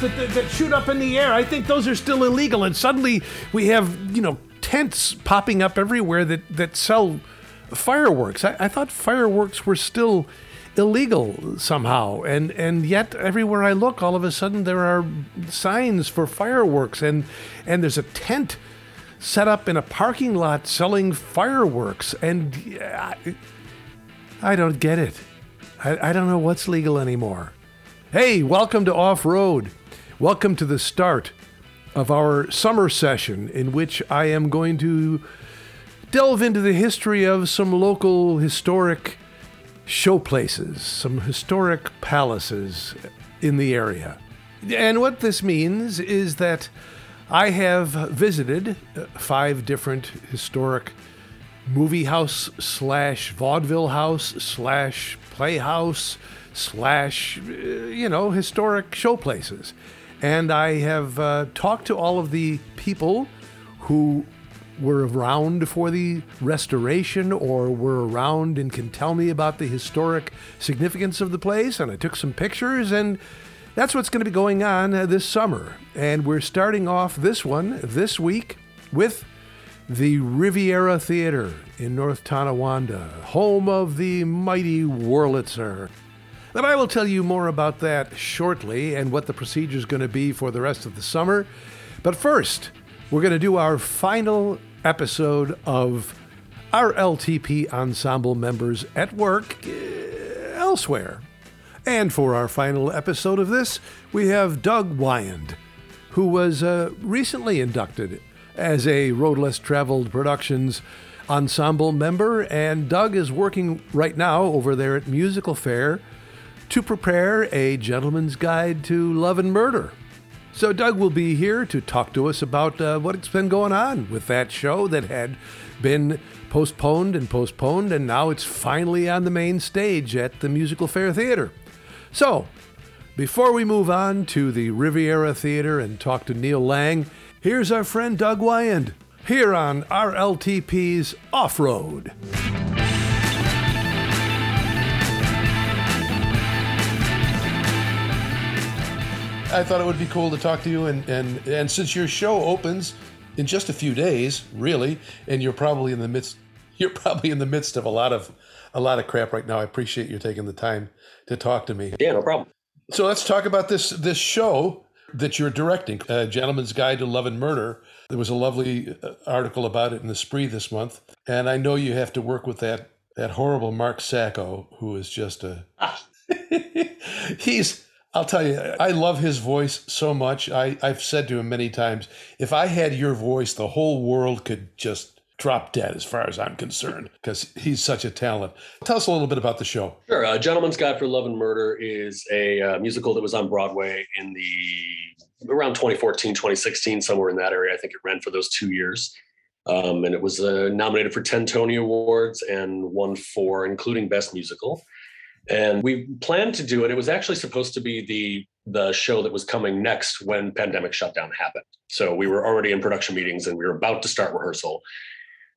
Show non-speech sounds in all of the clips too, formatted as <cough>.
that, that, that shoot up in the air. I think those are still illegal. And suddenly we have, you know, tents popping up everywhere that, that sell fireworks. I, I thought fireworks were still illegal somehow. And, and yet, everywhere I look, all of a sudden there are signs for fireworks, and, and there's a tent set up in a parking lot selling fireworks. And I, I don't get it. I, I don't know what's legal anymore. Hey, welcome to Off Road. Welcome to the start of our summer session, in which I am going to delve into the history of some local historic showplaces, some historic palaces in the area. And what this means is that I have visited uh, five different historic movie house slash vaudeville house slash playhouse slash, uh, you know, historic showplaces. And I have uh, talked to all of the people who were around for the restoration or were around and can tell me about the historic significance of the place. And I took some pictures, and that's what's going to be going on uh, this summer. And we're starting off this one this week with the Riviera Theater in North Tonawanda, home of the mighty Wurlitzer. But I will tell you more about that shortly and what the procedure is going to be for the rest of the summer. But first, we're going to do our final episode of our LTP ensemble members at work uh, elsewhere. And for our final episode of this, we have Doug Weyand, who was uh, recently inducted as a Road Less Traveled Productions ensemble member. And Doug is working right now over there at MusicalFare to prepare a gentleman's guide to love and murder. So, Doug will be here to talk to us about uh, what's been going on with that show that had been postponed and postponed, and now it's finally on the main stage at the MusicalFare Theater. So, before we move on to the Riviera Theater and talk to Neil Lang, here's our friend Doug Weyand here on RLTP's Off Road. I thought it would be cool to talk to you, and, and, and since your show opens in just a few days, really, and you're probably in the midst <laughs> you're probably in the midst of a lot of a lot of crap right now. I appreciate you taking the time to talk to me. Yeah, no problem. So let's talk about this this show that you're directing, uh, Gentleman's Guide to Love and Murder. There was a lovely uh, article about it in the Spree this month, and I know you have to work with that that horrible Mark Sacco, who is just a <laughs> he's. I'll tell you, I love his voice so much. I, I've said to him many times, if I had your voice, the whole world could just drop dead as far as I'm concerned, because he's such a talent. Tell us a little bit about the show. Sure. Uh, Gentleman's Guide for Love and Murder is a uh, musical that was on Broadway in the around 2014, 2016, somewhere in that area. I think it ran for those two years. Um, and it was uh, nominated for 10 Tony Awards and won four, including Best Musical. And we planned to do it. It was actually supposed to be the the show that was coming next when pandemic shutdown happened. So we were already in production meetings and we were about to start rehearsal.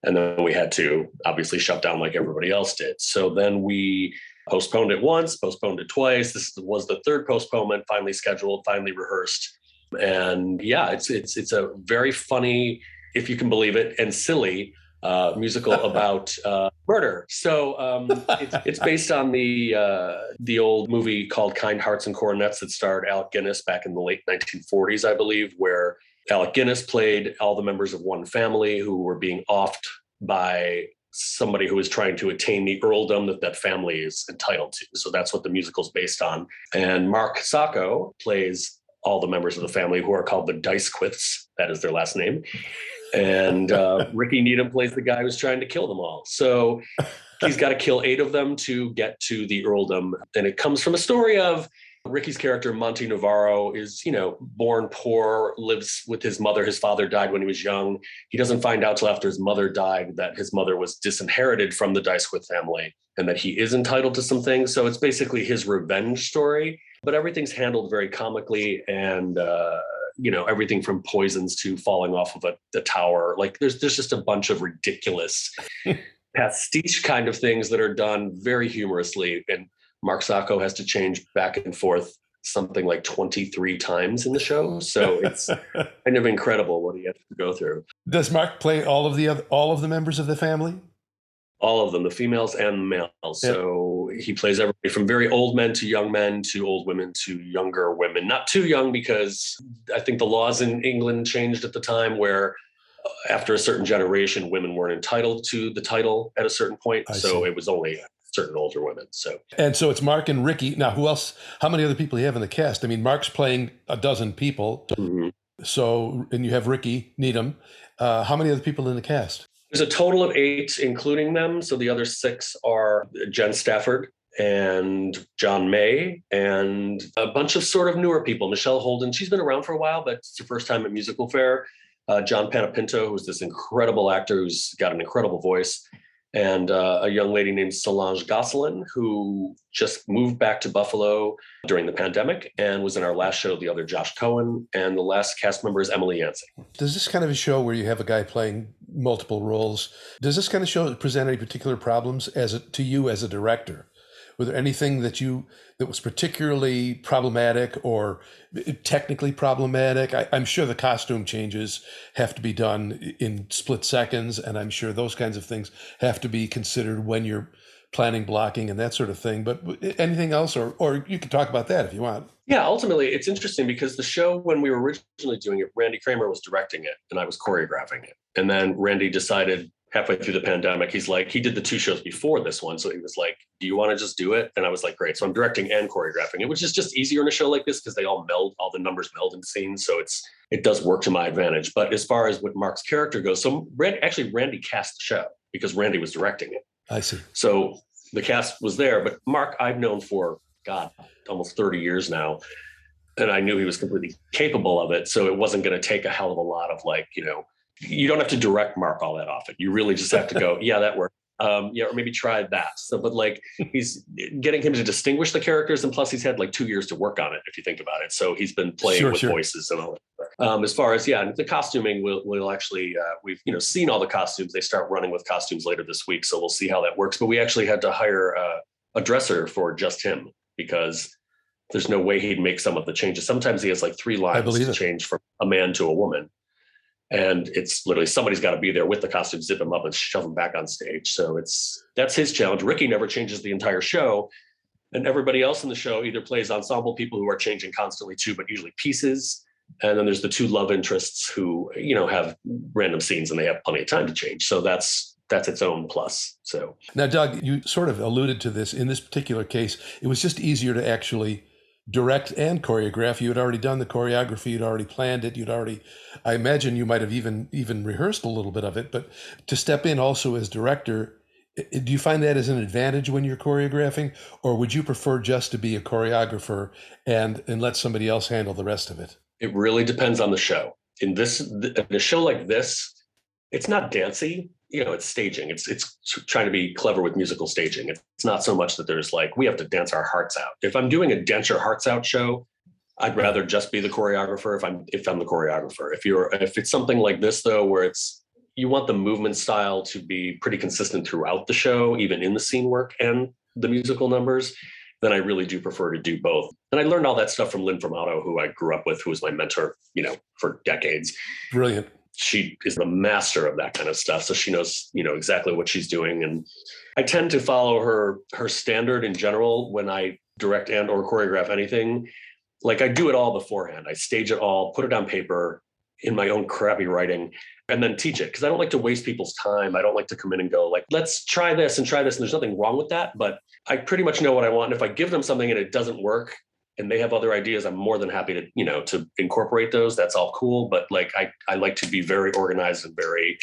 And then we had to obviously shut down like everybody else did. So then we postponed it once, postponed it twice. This was the third postponement, finally scheduled, finally rehearsed. And yeah, it's it's it's a very funny, if you can believe it, and silly uh, musical <laughs> about uh, murder. So um, it's, it's, <laughs> based on the uh, the old movie called Kind Hearts and Coronets that starred Alec Guinness back in the late 1940s, I believe, where Alec Guinness played all the members of one family who were being offed by somebody who is trying to attain the earldom that that family is entitled to. So that's what the musical is based on. And Mark Sacco plays all the members of the family who are called the D'Ysquiths. That is their last name and uh, <laughs> Ricky Needham plays the guy who's trying to kill them all. So he's got to kill eight of them to get to the earldom, and it comes from a story of Ricky's character Monty Navarro is, you know, born poor, lives with his mother. His father died when he was young. He doesn't find out till after his mother died that his mother was disinherited from the D'Ysquith family and that he is entitled to some things. So it's basically his revenge story, but everything's handled very comically and uh, you know everything from poisons to falling off of a, the tower like there's there's just a bunch of ridiculous <laughs> pastiche kind of things that are done very humorously and mark sacco has to change back and forth something like 23 times in the show. So it's <laughs> kind of incredible what he has to go through. Does Mark play all of the other, all of the members of the family? All of them, the females and the males. Yeah. So he plays everybody from very old men to young men to old women to younger women. Not too young because I think the laws in England changed at the time where uh, after a certain generation, women weren't entitled to the title at a certain point. I so see. it was only certain older women. So and so it's Mark and Ricky. Now, who else? How many other people do you have in the cast? I mean, Mark's playing a dozen people. Mm-hmm. So and you have Ricky Needham. Uh, how many other people in the cast? There's a total of eight, including them. So the other six are Jen Stafford and John May and a bunch of sort of newer people. Michelle Holden, she's been around for a while, but it's her first time at MusicalFare. Uh, John Panapinto, who's this incredible actor who's got an incredible voice and uh, a young lady named Solange Gosselin, who just moved back to Buffalo during the pandemic and was in our last show, the other Josh Cohen, and the last cast member is Emily Yancey. Does this kind of a show where you have a guy playing multiple roles, does this kind of show present any particular problems as a, to you as a director? Was there anything that you that was particularly problematic or technically problematic? I, am sure the costume changes have to be done in split seconds, and I'm sure those kinds of things have to be considered when you're planning blocking and that sort of thing. But anything else, or or you can talk about that if you want. Yeah, ultimately, it's interesting because the show, when we were originally doing it, Randy Kramer was directing it and I was choreographing it. And then Randy decided halfway through the pandemic, he's like, he did the two shows before this one. So he was like, Do you want to just do it? And I was like, Great. So I'm directing and choreographing it, which is just easier in a show like this because they all meld, all the numbers meld in scenes. So it's it does work to my advantage. But as far as what Mark's character goes, so Rand, actually Randy cast the show because Randy was directing it. I see. So the cast was there, but Mark I've known for God, almost 30 years now. And I knew he was completely capable of it. So it wasn't going to take a hell of a lot of like, you know, you don't have to direct mark all that often. You really just have to go, yeah, that worked. Um, yeah, or maybe try that. So, but like he's getting him to distinguish the characters, and plus he's had like two years to work on it, if you think about it. So he's been playing sure, with sure. voices and all that. Um, as far as yeah, the costuming, we'll we'll actually uh, we've you know seen all the costumes. They start running with costumes later this week, so we'll see how that works. But we actually had to hire uh, a dresser for just him because there's no way he'd make some of the changes. Sometimes he has like three lines to it. change from a man to a woman and it's literally somebody's got to be there with the costume, zip him up and shove him back on stage. So it's that's his challenge. Ricky never changes the entire show, and everybody else in the show either plays ensemble people who are changing constantly too, but usually pieces. And then there's the two love interests who you know have random scenes and they have plenty of time to change. So that's that's its own plus. So now, Doug, you sort of alluded to this in this particular case. It was just easier to actually direct and choreograph. You had already done the choreography, you'd already planned it, you'd already I imagine you might have even even rehearsed a little bit of it, but to step in also as director, do you find that as an advantage when you're choreographing or would you prefer just to be a choreographer and and let somebody else handle the rest of it? It really depends on the show. In this in a show like this, it's not dancey you know it's staging. It's it's trying to be clever with musical staging. It's not so much that there's like we have to dance our hearts out. If i'm doing a dance your hearts out show i'd rather just be the choreographer if i'm if i'm the choreographer. If you're if it's something like this though where it's you want the movement style to be pretty consistent throughout the show even in the scene work and the musical numbers then i really do prefer to do both. And i learned all that stuff from lynn Formato, who i grew up with who was my mentor you know for decades. Brilliant she is the master of that kind of stuff. So she knows you know exactly what she's doing. And i tend to follow her her standard in general when i direct and or choreograph anything. Like i do it all beforehand. I stage it all put it on paper in my own crappy writing and then teach it. Because i don't like to waste people's time. I don't like to come in and go like let's try this and try this. And there's nothing wrong with that but i pretty much know what i want. And if i give them something and it doesn't work and they have other ideas i'm more than happy to you know to incorporate those. That's all cool but like i i like to be very organized and very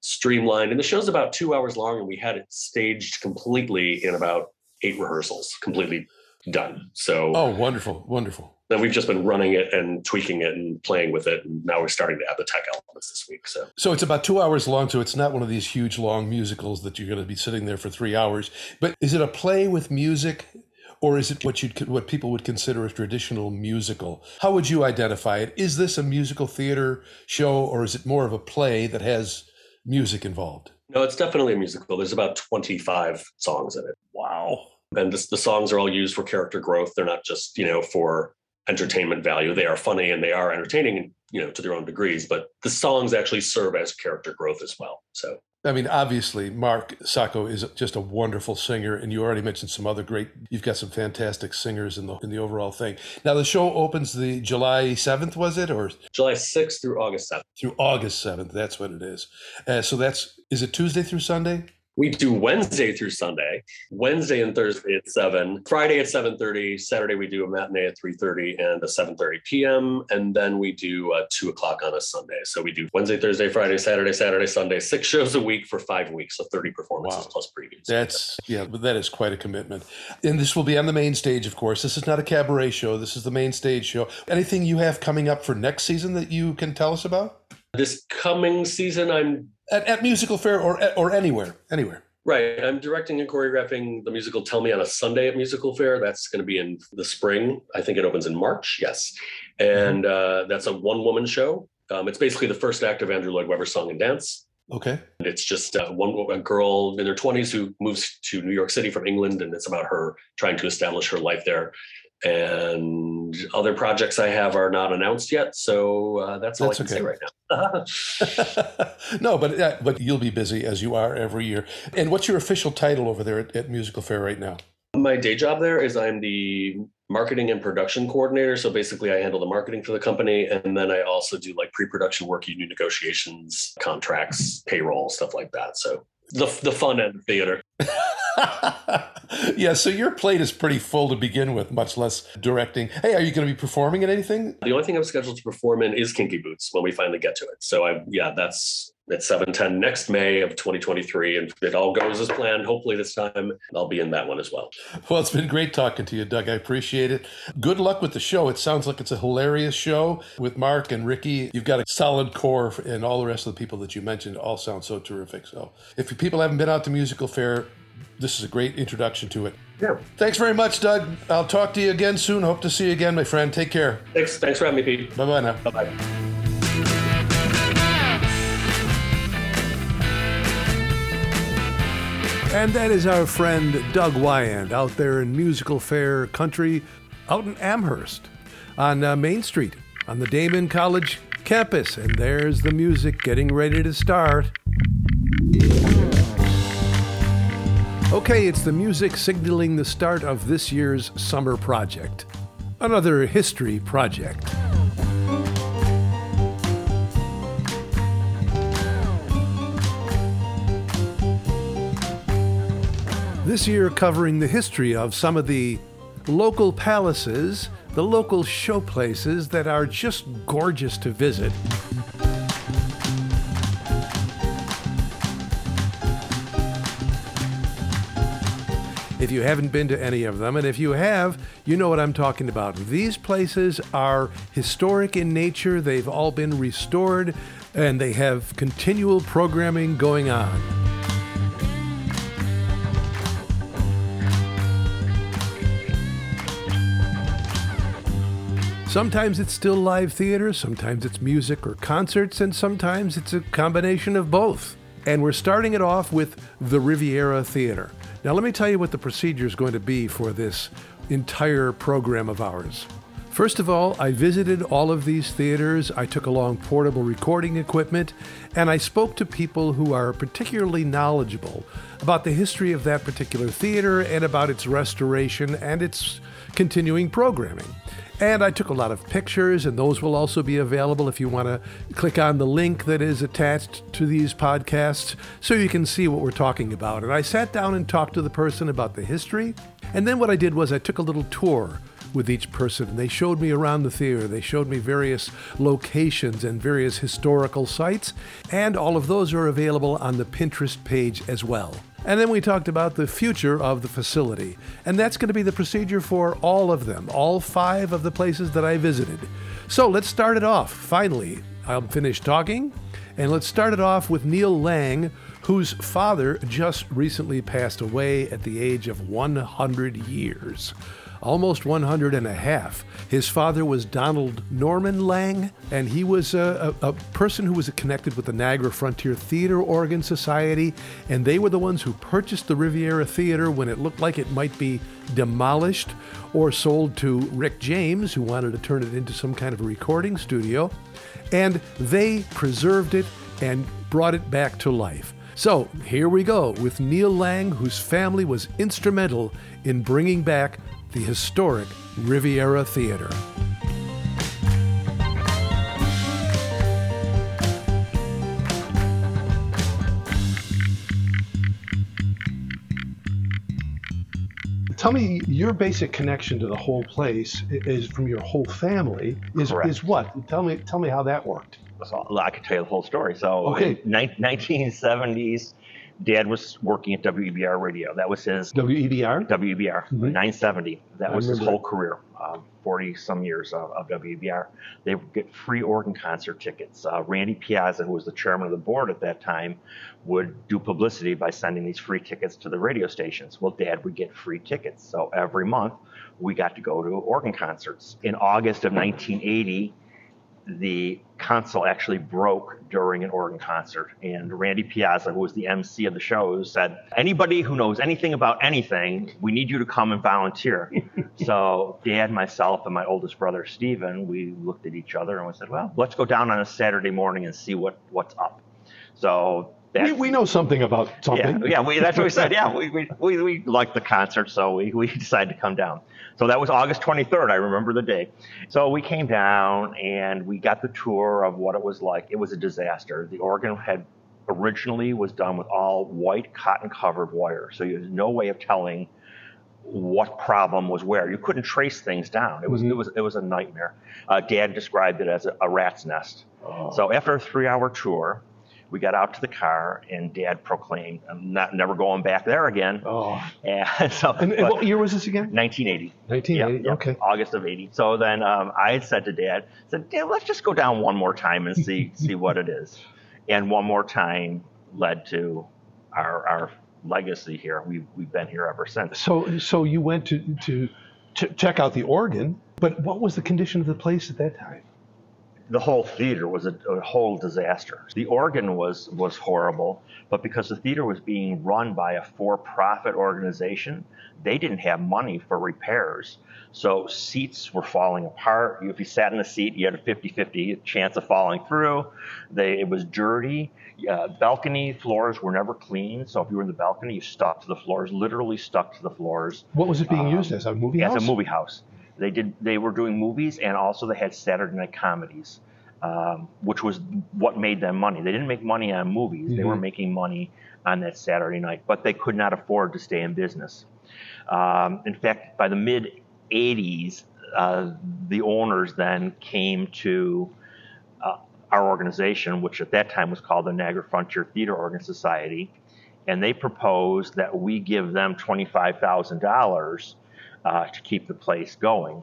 streamlined. And the show's about two hours long and we had it staged completely in about eight rehearsals completely done. So oh wonderful wonderful. then we've just been running it and tweaking it and playing with it and now we're starting to add the tech elements this week so. So it's about two hours long so it's not one of these huge long musicals that you're going to be sitting there for three hours. But is it a play with music or is it what you'd what people would consider a traditional musical? How would you identify it? Is this a musical theater show, or is it more of a play that has music involved? No, it's definitely a musical. There's about 25 songs in it. Wow. And this, the songs are all used for character growth. They're not just, you know, for entertainment value. They are funny and they are entertaining, you know, to their own degrees, but the songs actually serve as character growth as well. So I mean, obviously, Mark Sacco is just a wonderful singer, and you already mentioned some other great. You've got some fantastic singers in the in the overall thing. Now, the show opens the July seventh, was it, or July sixth through August seventh? Through August seventh, that's what it is. Uh, so that's is it Tuesday through Sunday? We do Wednesday through Sunday, Wednesday and Thursday at seven, Friday at seven thirty, Saturday we do a matinee at three thirty and a seven thirty p.m. and then we do uh, two o'clock on a Sunday. So we do Wednesday, Thursday, Friday, Saturday, Saturday, Sunday, six shows a week for five weeks, so thirty performances wow. plus previews. That's yeah, but that is quite a commitment. And this will be on the main stage, of course. This is not a cabaret show. This is the main stage show. Anything you have coming up for next season that you can tell us about? This coming season, I'm at, at MusicalFare or or anywhere, anywhere. Right. I'm directing and choreographing the musical Tell Me on a Sunday at MusicalFare. That's going to be in the spring. I think it opens in March. Yes. And uh, that's a one woman show. Um, it's basically the first act of Andrew Lloyd Webber's Song and Dance. Okay. And it's just uh, one a girl in her 20s who moves to New York City from England, and it's about her trying to establish her life there and other projects I have are not announced yet. So uh, that's all that's I can okay. say right now. <laughs> <laughs> no, but uh, but you'll be busy as you are every year. And what's your official title over there at, at MusicalFare right now? My day job there is I'm the marketing and production coordinator. So basically, I handle the marketing for the company, and then I also do like pre-production work, union negotiations, contracts, payroll, stuff like that. So the the fun end of theater. <laughs> <laughs> yeah, so your plate is pretty full to begin with, much less directing. Hey, are you going to be performing in anything? The only thing I'm scheduled to perform in is Kinky Boots when we finally get to it. So I, yeah, that's at 710 next May of 2023. And if it all goes as planned, hopefully this time I'll be in that one as well. Well, it's been great talking to you, Doug. I appreciate it. Good luck with the show. It sounds like it's a hilarious show with Mark and Ricky. You've got a solid core, and all the rest of the people that you mentioned all sound so terrific. So if people haven't been out to MusicalFare, this is a great introduction to it. Yeah. Thanks very much, Doug. I'll talk to you again soon. Hope to see you again, my friend. Take care. Thanks. Thanks for having me, Pete. Bye bye now. Bye bye. And that is our friend Doug Weyand out there in MusicalFare country out in Amherst on uh, Main Street on the Daemen College campus. And there's the music getting ready to start. Okay, it's the music signaling the start of this year's summer project. Another history project. This year, covering the history of some of the local palaces, the local showplaces that are just gorgeous to visit. If you haven't been to any of them. And if you have, you know what I'm talking about. These places are historic in nature, they've all been restored, and they have continual programming going on. Sometimes it's still live theater, sometimes it's music or concerts, and sometimes it's a combination of both. And we're starting it off with the Riviera Theater. Now, let me tell you what the procedure is going to be for this entire program of ours. First of all, I visited all of these theaters. I took along portable recording equipment, and I spoke to people who are particularly knowledgeable about the history of that particular theater and about its restoration and its continuing programming. And I took a lot of pictures, and those will also be available if you want to click on the link that is attached to these podcasts so you can see what we're talking about. And I sat down and talked to the person about the history. And then what I did was I took a little tour with each person. And they showed me around the theater, they showed me various locations and various historical sites, and all of those are available on the Pinterest page as well. And then we talked about the future of the facility. And that's going to be the procedure for all of them, all five of the places that I visited. So let's start it off. Finally, I'm finished talking. And let's start it off with Neil Lang, whose father just recently passed away at the age of 100 years almost 100 and a half. His father was Donald Norman Lang, and he was a, a, a, person who was connected with the Niagara Frontier Theater Organ Society, and they were the ones who purchased the Riviera Theater when it looked like it might be demolished or sold to Rick James, who wanted to turn it into some kind of a recording studio. And they preserved it and brought it back to life. So here we go with Neil Lang, whose family was instrumental in bringing back the historic Riviera Theater. Tell me your basic connection to the whole place is from your whole family is, is what? Tell me tell me how that worked. So I could tell you the whole story. So okay. in 1970s, Dad was working at WEBR Radio. That was his WEBR. WEBR mm-hmm. 970. That I was his whole that. career. Um, 40 some years of, of, WEBR. They would get free organ concert tickets. Uh, Randy Piazza, who was the chairman of the board at that time, would do publicity by sending these free tickets to the radio stations. Well, Dad would get free tickets. So every month we got to go to organ concerts. In August of 1980, the console actually broke during an organ concert. And Randy Piazza, who was the MC of the shows, said, Anybody who knows anything about anything, we need you to come and volunteer. <laughs> so Dad, myself, and my oldest brother, Stephen, we looked at each other and we said, Well, let's go down on a Saturday morning and see what, what's up. So we, we know something about something. Yeah, yeah we, that's what we said. Yeah, we, we, we, we liked the concert, so we, we <laughs> decided to come down. So that was August 23rd. I remember the day. So we came down and we got the tour of what it was like. It was a disaster. The organ had originally was done with all white cotton covered wire. So there's no way of telling what problem was where. You couldn't trace things down. It was mm-hmm. it was it was a nightmare. Uh, Dad described it as a, a rat's nest. Oh. So after a three hour tour, we got out to the car, and Dad proclaimed, "I'm not never going back there again." Oh, and <laughs> so. And, what year was this again? 1980. 1980. Yep, okay. August of 80. So then um, I had said to Dad, "said Dad, let's just go down one more time and see <laughs> see what it is." And one more time led to our our legacy here. We've we've been here ever since. So so you went to to, to check out the organ, but what was the condition of the place at that time? The whole theater was a, a, whole disaster. The organ was was horrible, but because the theater was being run by a for-profit organization, they didn't have money for repairs. So seats were falling apart. If you sat in a seat, you had a 50-50 chance of falling through. They, it was dirty. Uh, balcony floors were never clean. So if you were in the balcony, you stuck to the floors, literally stuck to the floors. What was it being um, used as? A movie house? As a movie house. They did. They were doing movies, and also they had Saturday night comedies, um, which was what made them money. They didn't make money on movies. Mm-hmm. They were mm-hmm. making money on that Saturday night, but they could not afford to stay in business. Um, in fact, by the mid '80s, uh, the owners then came to uh, our organization, which at that time was called the Niagara Frontier Theater Organ Society, and they proposed that we give them twenty-five thousand dollars uh, to keep the place going,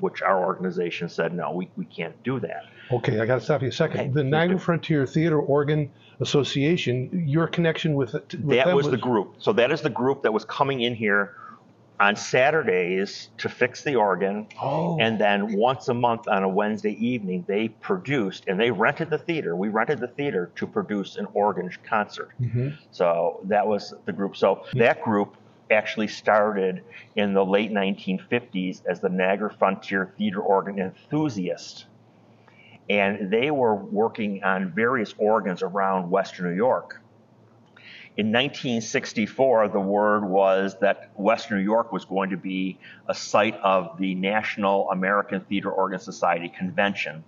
which our organization said, no, we, we can't do that. Okay, I got to stop you a second. Okay. The Niagara Frontier Theater Organ Association, your connection with it? With that was, was the group. So that is the group that was coming in here on Saturdays to fix the organ. Oh. And then once a month on a Wednesday evening, they produced and they rented the theater. We rented the theater to produce an organ concert. Mm-hmm. So that was the group. So that group actually started in the late 1950s as the Niagara Frontier Theater Organ Enthusiast. And they were working on various organs around Western New York. In 1964, the word was that Western New York was going to be a site of the National American Theater Organ Society convention.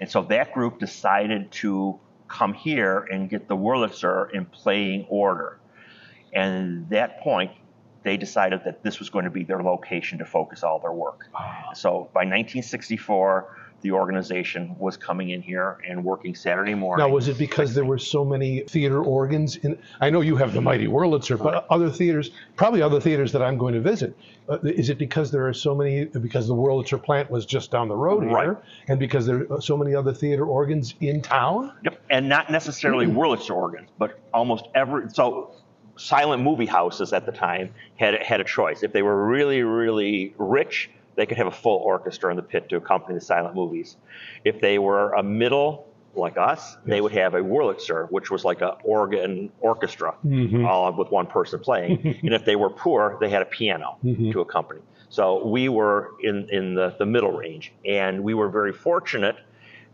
And so that group decided to come here and get the Wurlitzer in playing order. And at that point, they decided that this was going to be their location to focus all their work. So by 1964, the organization was coming in here and working Saturday morning. Now, was it because there were so many theater organs? In, I know you have the Mighty Wurlitzer, but other theaters, probably other theaters that I'm going to visit. Uh, is it because there are so many, because the Wurlitzer plant was just down the road Right. here, and because there are so many other theater organs in town? Yep, and not necessarily Wurlitzer organs, but almost every so silent movie houses at the time had had a choice. If they were really really rich, they could have a full orchestra in the pit to accompany the silent movies. If they were a middle like us, they would have a Wurlitzer, which was like an organ orchestra, mm-hmm. all with one person playing. <laughs> and if they were poor, they had a piano mm-hmm. to accompany. So we were in in the, the middle range, and we were very fortunate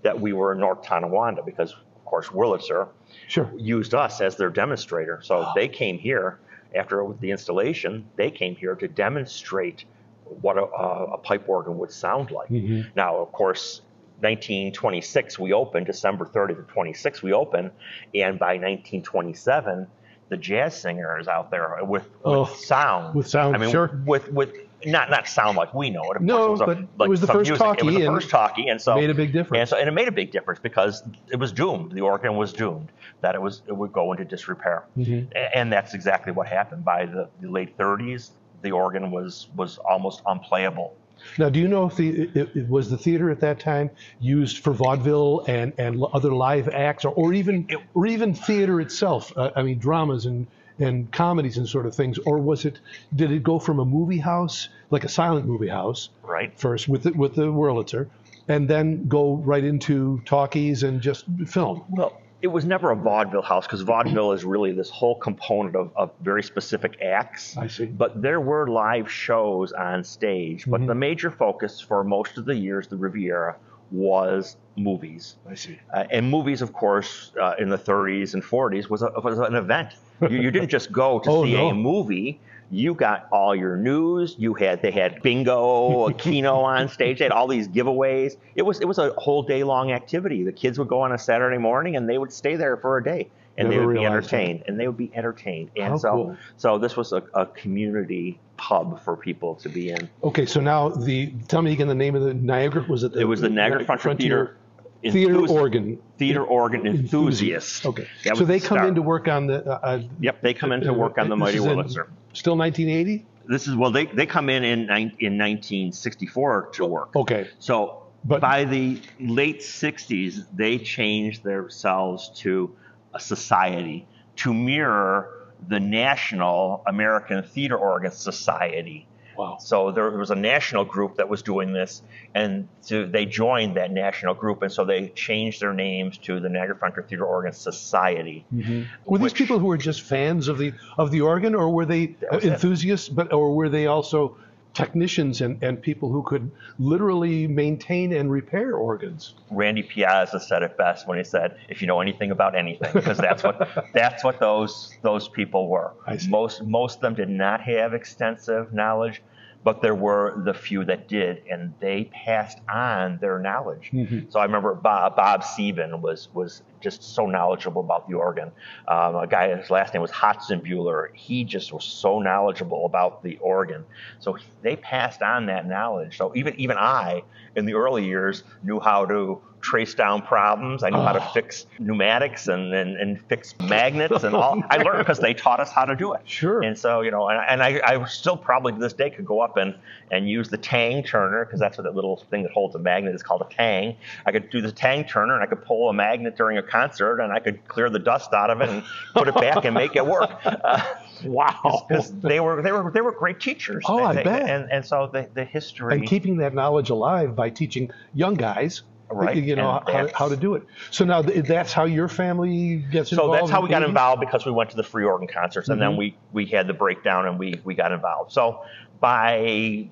that we were in North Tonawanda because, course, Wurlitzer Sure. used us as their demonstrator. So they came here after the installation. They came here to demonstrate what a, a pipe organ would sound like. Mm-hmm. Now, of course, 1926 we opened, December 30th to 26 we opened, and by 1927 the jazz singer is out there with, with Oh, sound. with sound, I mean, sure. with with not not sound like we know it. Of No. It was but a, it was the first music. It was talkie the and first talkie, and so made a big difference. And so, and it made a big difference because it was doomed. The organ was doomed that it was it would go into disrepair, Mm-hmm. A- and that's exactly what happened. By the, the late 30s, the organ was was almost unplayable. Now, do you know if the it, it was the theater at that time used for vaudeville and and other live acts, or, or even It- or even theater itself? Uh, I mean, dramas and and comedies and sort of things, or was it? Did it go from a movie house, like a silent movie house, Right. first with the, with the Wurlitzer, and then go right into talkies and just film? Well, it was never a vaudeville house because vaudeville is really this whole component of, of very specific acts. I see. But there were live shows on stage. But mm-hmm. the major focus for most of the years, the Riviera, was movies. I see. Uh, and movies, of course, uh, in the 30s and 40s was, a, was an event. You, you didn't just go to <laughs> Oh, see no. a movie. You got all your news. You had they had bingo, a <laughs> keno on stage. They had all these giveaways. It was it was a whole day long activity. The kids would go on a Saturday morning and they would stay there for a day and Never they would be that. entertained. And they would be entertained. And How so cool. so this was a, a community hub for people to be in. Okay, so now the tell me again the name of the Niagara was it? The, It was the Niagara Frontier Theater Theater Enthusi- organ. Theater organ enthusiasts. Okay, That so they the come in to work on the. Uh, uh, Yep, they come in to work on the Mighty Wurlitzer. Still 1980. This is well, they they come in in in 1964 to work. Okay. So But- by the late 60s, they changed themselves to society to mirror the National American Theater Organ Society. Wow. So there was a national group that was doing this, and so they joined that national group, and so they changed their names to the Niagara Frontier Theater Organ Society. Mm-hmm. Were these people who were just fans of the of the organ, or were they was it. enthusiasts? But or were they also technicians and, and people who could literally maintain and repair organs? Randy Piazza said it best when he said, "If you know anything about anything," because that's what <laughs> that's what those those people were. Most most of them did not have extensive knowledge, but there were the few that did, and they passed on their knowledge. Mm-hmm. So I remember Bob, Bob Sieben was was just so knowledgeable about the organ. Um, a guy, his last name was Hotzenbuehler. He just was so knowledgeable about the organ. So they passed on that knowledge. So even even I, in the early years, knew how to trace down problems. I knew how to Oh. fix pneumatics and, and, and fix magnets and all. I learned because they taught us how to do it. Sure. And so, you know, and, and I, I still probably to this day could go up and, and use the tang turner because that's what that little thing that holds a magnet is called a tang. I could do the tang turner and I could pull a magnet during a concert and I could clear the dust out of it and put it back and make it work. <laughs> Uh, Wow. because they were they were they were great teachers. Oh, I They- bet. And and so the the history. and keeping that knowledge alive by teaching young guys, Right, you know, how, how to do it. So now th- that's how your family gets so involved. So that's how we got involved because we went to the free organ concerts and Mm-hmm. then we we had the breakdown and we we got involved. So by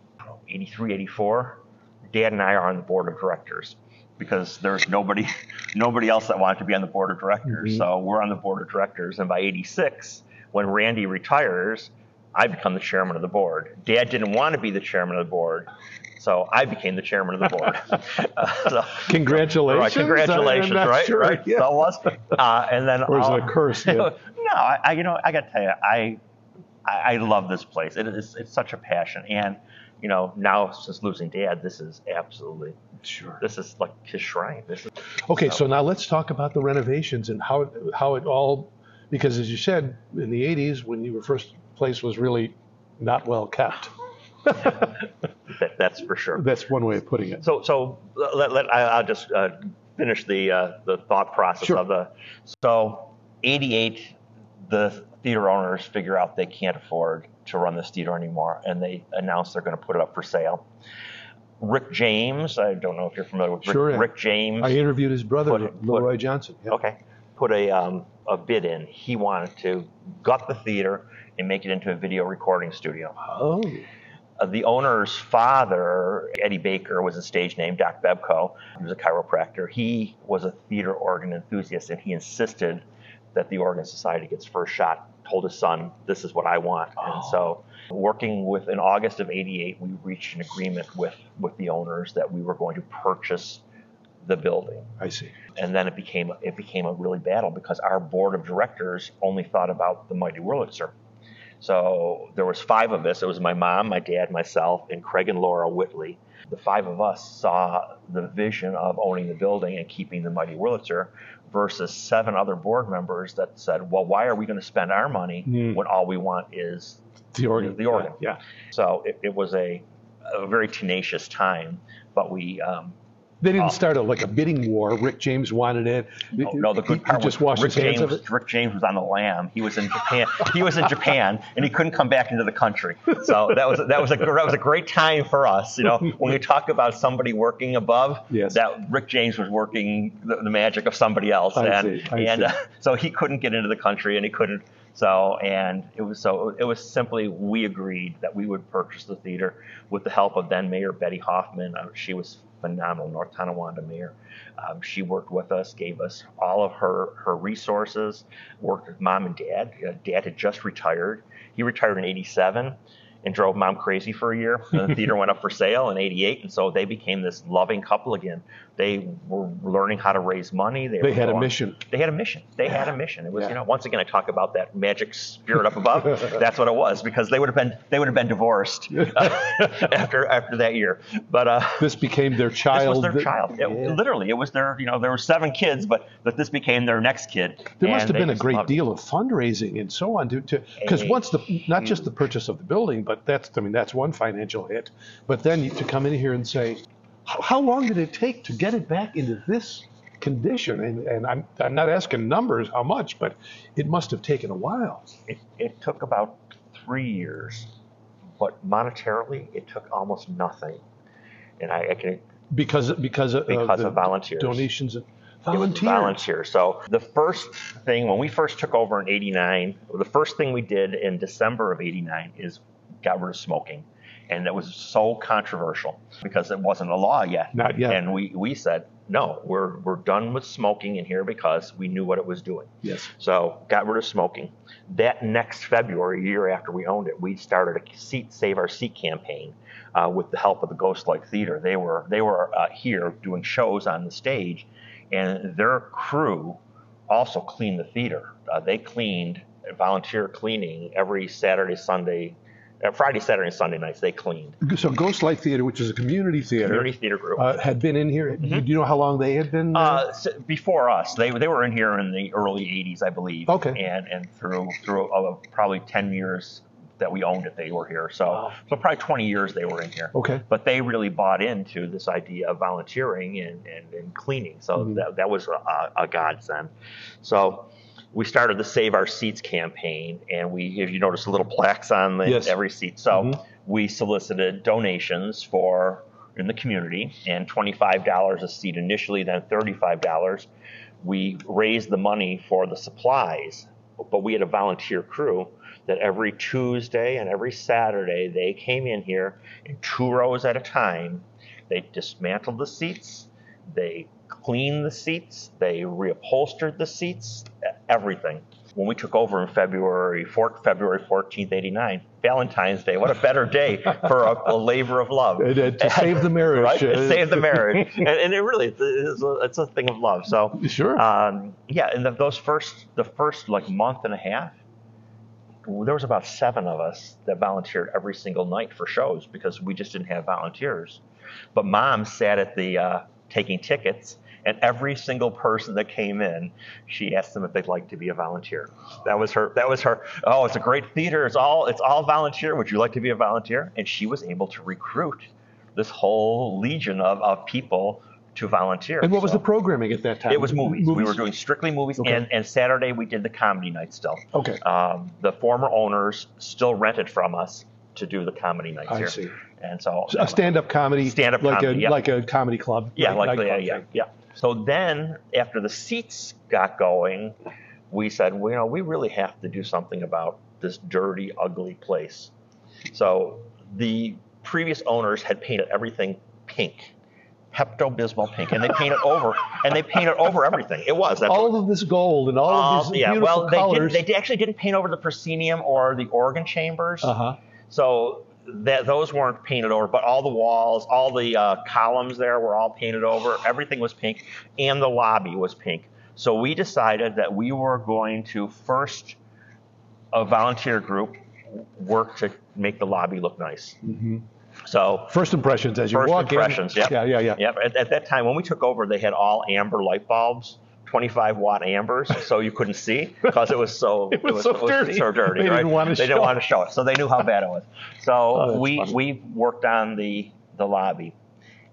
83, 84, Dad and I are on the board of directors because there's nobody <laughs> nobody else that wanted to be on the board of directors. Mm-hmm. So we're on the board of directors and by 86, when Randy retires, I become the chairman of the board. Dad didn't want to be the chairman of the board. So I became the chairman of the board. Uh, <laughs> <laughs> so- Congratulations. Right, congratulations, right? sure, Right. yeah. So was. Uh, and then Or is it a curse, yeah? no, I, I, you know, I got to tell you, I, I, I love this place. It is, it's such a passion, and you know, now since losing dad, this is absolutely, Sure. this is like his shrine. This is, Okay, so now let's talk about the renovations and how it, how it all, because as you said, in the 80s, when you were first place was really not well kept. <laughs> that, that's for sure. That's one way of putting it. So, so let, let I, I'll just uh, finish the uh, the thought process Sure. of the. So, '88, the theater owners figure out they can't afford to run this theater anymore, and they announced they're going to put it up for sale. Rick James, I don't know if you're familiar with Rick, Sure. Rick James. I interviewed his brother, Put it- put- Johnson. Yeah. Okay. Put a, um, a bid in. He wanted to gut the theater and make it into a video recording studio. Oh, Uh, the owner's father, Eddie Baker, was a stage name, Doc Bebco. He was a chiropractor. He was a theater organ enthusiast, and he insisted that the Organ Society gets first shot. Told his son, "This is what I want." And oh. so, working with in August of '88, we reached an agreement with with the owners that we were going to purchase the building I see. and then it became it became a really battle because our board of directors only thought about the mighty Wurlitzer. So there was five of us. It was my mom, my dad, myself, and Craig and Laura Whitley. The five of us saw the vision of owning the building and keeping the mighty Wurlitzer versus seven other board members that said, "Well, why are we going to spend our money Mm. when all we want is The organ. The organ. Yeah. so it, it was a, a very tenacious time, but we um, They didn't Oh. start a, like a bidding war. Rick James wanted it. No, no, the He- good he part just was washed Rick his hands James. of it. Rick James was on the lam. He was in Japan. he was in Japan, and he couldn't come back into the country. So that was that was a that was a great time for us. You know, when we talk about somebody working above, Yes. that Rick James was working the, the magic of somebody else, I and see, I and see. Uh, <laughs> so he couldn't get into the country, and he couldn't. So and it was so it was simply we agreed that we would purchase the theater with the help of then Mayor Betty Hoffman. She was phenomenal, North Tonawanda mayor. Um, she worked with us, gave us all of her her resources. Worked with mom and dad. Uh, dad had just retired. He retired in '87 and drove mom crazy for a year. The <laughs> theater went up for sale in '88, and so they became this loving couple again. They were learning how to raise money. They, They had a mission. They had a mission. They had a mission. It was, Yeah. you know, once again, I talk about that magic spirit up above. <laughs> That's what it was because they would have been they would have been divorced <laughs> <laughs> after after that year. But uh, This became their child. this was their child. It- Yeah. literally, it was their, you know, there were seven kids, but but this became their next kid. There must have been a great loved it. deal of fundraising and so on to because once the not just the purchase of the building, but that's I mean that's one financial hit, but then to come in here and say, how, long did it take to get it back into this condition? And, and I'm I'm not asking numbers how much, but it must have taken a while. It, it took about three years, but monetarily, it took almost nothing. And I, I can Because because of, because the of volunteers. donations Of, volunteers. volunteer. So the first thing when we first took over in '89, the first thing we did in December of '89 is got rid of smoking, and it was so controversial because it wasn't a law yet. Not yet. And we we said no, we're we're done with smoking in here because we knew what it was doing. Yes. So got rid of smoking. That next February, a year after we owned it, we started a seat save our seat campaign uh, with the help of the Ghost Light Theater. They were they were uh, here doing shows on the stage, and their crew also cleaned the theater. Uh, they cleaned volunteer cleaning every Saturday, Sunday, Friday, Saturday, and Sunday nights. They cleaned. So Ghost Light Theater, which is a community theater, Community theater group. uh, had been in here. Do you know how long they had been? Uh, s- before us, they they were in here in the early '80s, I believe. Okay. And and through through uh, probably 10 years that we owned it, they were here. So Wow. so probably 20 years they were in here. okay. But they really bought into this idea of volunteering and, and, and cleaning. So Mhm. that, that was a, a godsend. So we started the Save Our Seats campaign, and we, if you notice, little plaques on the, Yes. every seat. So Mhm. we solicited donations for in the community, and $25 a seat initially, then $35. We raised the money for the supplies, but we had a volunteer crew that every Tuesday and every Saturday they came in here in two rows at a time. They dismantled the seats, they cleaned the seats, they reupholstered the seats, everything. When we took over in February, 4, February 14th, 89, Valentine's Day, what a better day for a, a labor of love. <laughs> And, uh, to save the marriage. Right? save the marriage. <laughs> and, and it really is a, it's a thing of love. So, Sure. um, yeah, and the, those first, the first like month and a half, there was about seven of us that volunteered every single night for shows because we just didn't have volunteers. But mom sat at the uh, taking tickets, and every single person that came in, she asked them if they'd like to be a volunteer. That was her. That was her. Oh, it's a great theater. It's all it's all volunteer. Would you like to be a volunteer? And she was able to recruit this whole legion of, of people to volunteer. And what was the programming at that time? It was movies. We were doing strictly movies, Okay. and, and Saturday we did the comedy night still. Okay. Um, the former owners still rented from us to do the comedy nights I here. see. And so a stand-up comedy, Stand-up like comedy, a yeah. like a comedy club. Yeah, like yeah, yeah, yeah. So then, after the seats got going, we said, well, you know, we really have to do something about this dirty, ugly place. So the previous owners had painted everything pink, Pepto Bismol pink, and they painted over, and they painted over everything. It was that's All of this gold and all of Um, these yeah, beautiful well, they, colors. did, they actually didn't paint over the proscenium or the organ chambers. uh-huh. So that those weren't painted over, but all the walls, all the uh, columns there were all painted over. Everything was pink, and the lobby was pink. So we decided that we were going to first, a volunteer group, work to make the lobby look nice. So First impressions as you First walk impressions, in. yep. Yeah, yeah, yeah. Yep. At, at that time, when we took over, they had all amber light bulbs, 25 watt ambers, so you couldn't see because it <laughs> was so It was so dirty. so dirty. They right? didn't wanna They show didn't it. want to show it, so they knew how bad it was. So Oh, we funny. we worked on the the lobby,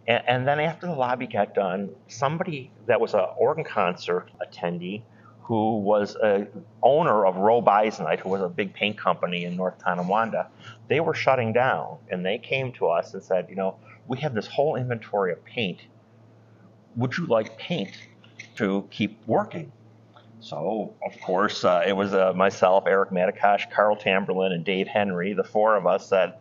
and, and then after the lobby got done, somebody that was an organ concert attendee. Who was a owner of Roe Bisonite, who was a big paint company in North Tonawanda, they were shutting down, and they came to us and said, you know, we have this whole inventory of paint. Would you like paint to keep working? So, of course, uh, it was uh, myself, Eric Matikosh, Carl Tamberlin, and Dave Henry. The four of us said,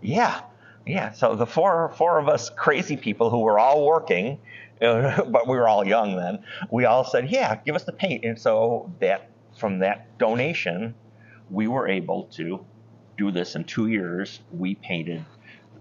"Yeah, yeah." So the four four of us crazy people who were all working, uh, <laughs> but we were all young then. We all said, "Yeah, give us the paint." And so that from that donation, we were able to do this in two years. We painted